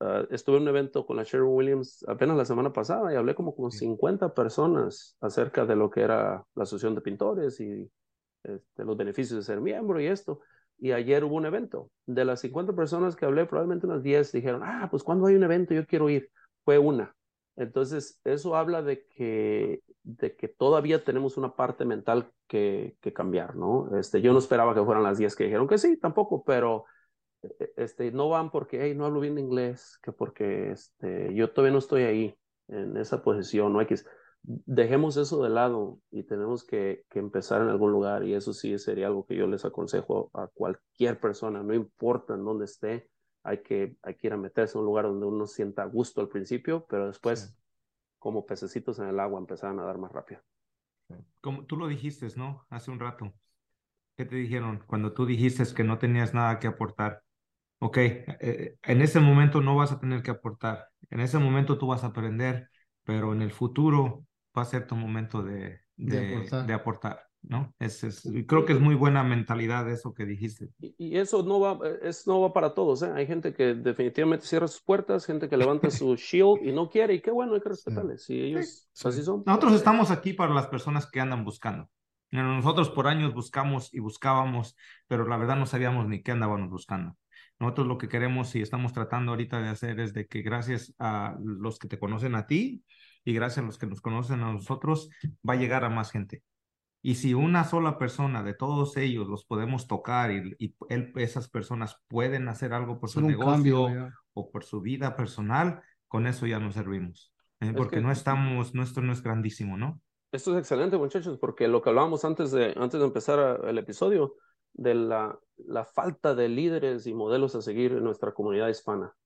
C: uh, estuve en un evento con la Sherwin Williams apenas la semana pasada y hablé como con 50 personas acerca de lo que era la Asociación de Pintores y este, los beneficios de ser miembro y esto y ayer hubo un evento. De las 50 personas que hablé, probablemente unas 10 dijeron, ah, pues cuando hay un evento yo quiero ir. Fue una. Entonces, eso habla de que, de que todavía tenemos una parte mental que, que cambiar, ¿no? Este, yo no esperaba que fueran las 10 que dijeron que sí, tampoco, pero e, este, no van porque, hey, no hablo bien inglés, que porque este, yo todavía no estoy ahí en esa posición, no que dejemos eso de lado y tenemos que, que, empezar en algún lugar y eso sí sería algo que yo les aconsejo a cualquier persona, no importa en dónde esté, hay que, hay que ir a meterse en un lugar donde uno sienta gusto al principio, pero después, como pececitos en el agua, empezar a dar más rápido.
A: Como tú lo dijiste, ¿no? Hace un rato. ¿Qué te dijeron cuando tú dijiste que no tenías nada que aportar? Ok, eh, en ese momento no vas a tener que aportar. En ese momento tú vas a aprender, pero en el futuro va a ser tu momento de, de, aportar. ¿no? Es, es, creo que es muy buena mentalidad eso que dijiste.
C: Y, eso no va, es, no va para todos. ¿eh? Hay gente que definitivamente cierra sus puertas, gente que levanta su shield y no quiere, y qué bueno, hay que respetarles. Si ellos así son.
A: Nosotros estamos aquí para las personas que andan buscando. Nosotros por años buscamos y buscábamos, pero la verdad no sabíamos ni qué andábamos buscando. Nosotros lo que queremos y estamos tratando ahorita de hacer es de que gracias a los que te conocen a ti y gracias a los que nos conocen a nosotros, va a llegar a más gente. Y si una sola persona de todos ellos los podemos tocar y, y esas personas pueden hacer algo por su negocio o por su vida personal, con eso ya nos servimos. ¿eh? Porque no estamos, nuestro no es grandísimo, ¿no?
C: Esto es excelente, muchachos, porque lo que hablábamos antes de, antes de empezar el episodio, de la, la falta de líderes y modelos a seguir en nuestra comunidad hispana.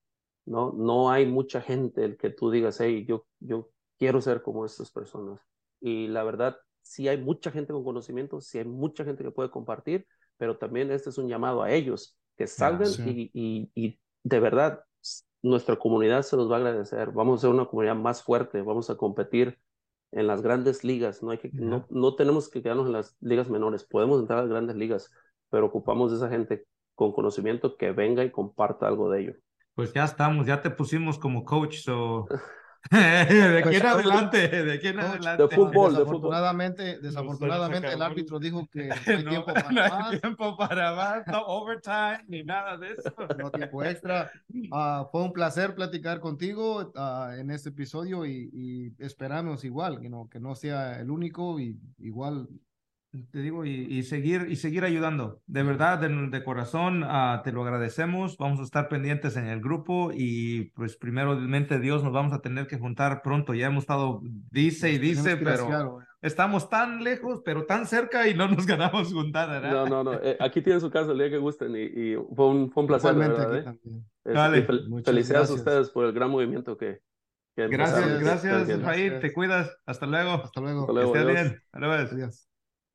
C: No, no hay mucha gente el que tú digas, hey, yo, yo quiero ser como estas personas. Y la verdad, sí hay mucha gente con conocimiento, sí hay mucha gente que puede compartir, pero también este es un llamado a ellos, que salgan y, y, y, de verdad nuestra comunidad se los va a agradecer. Vamos a ser una comunidad más fuerte, vamos a competir en las grandes ligas. No, hay que, no, no tenemos que quedarnos en las ligas menores, podemos entrar a las grandes ligas, pero ocupamos de esa gente con conocimiento que venga y comparta algo de ello.
A: Pues ya estamos, ya te pusimos como coach, so de pues, quién adelante, de quién adelante.
C: De fútbol,
B: desafortunadamente, Desafortunadamente, el árbitro dijo que no hay tiempo para no
A: más. Hay tiempo para más, no overtime ni nada de eso.
B: No tiempo extra. Uh, fue un placer platicar contigo uh, en este episodio y, y esperamos igual, que no, que no sea el único y igual
A: te digo, y, seguir, y seguir ayudando. De verdad, de, corazón, uh, te lo agradecemos. Vamos a estar pendientes en el grupo y pues primeramente Dios nos vamos a tener que juntar pronto. Ya hemos estado, dice y dice, pero estamos tan lejos, pero tan cerca y no nos ganamos juntar, ¿verdad?
C: No, no, no. Eh, aquí tienen su casa el día que gusten y, fue, un, fue un placer. ¿verdad, eh? felicidades a ustedes por el gran movimiento que,
A: Gracias, gracias, Rafael. Te cuidas. Hasta luego.
B: Hasta luego.
C: Hasta luego.
A: Que estés bien. Adiós.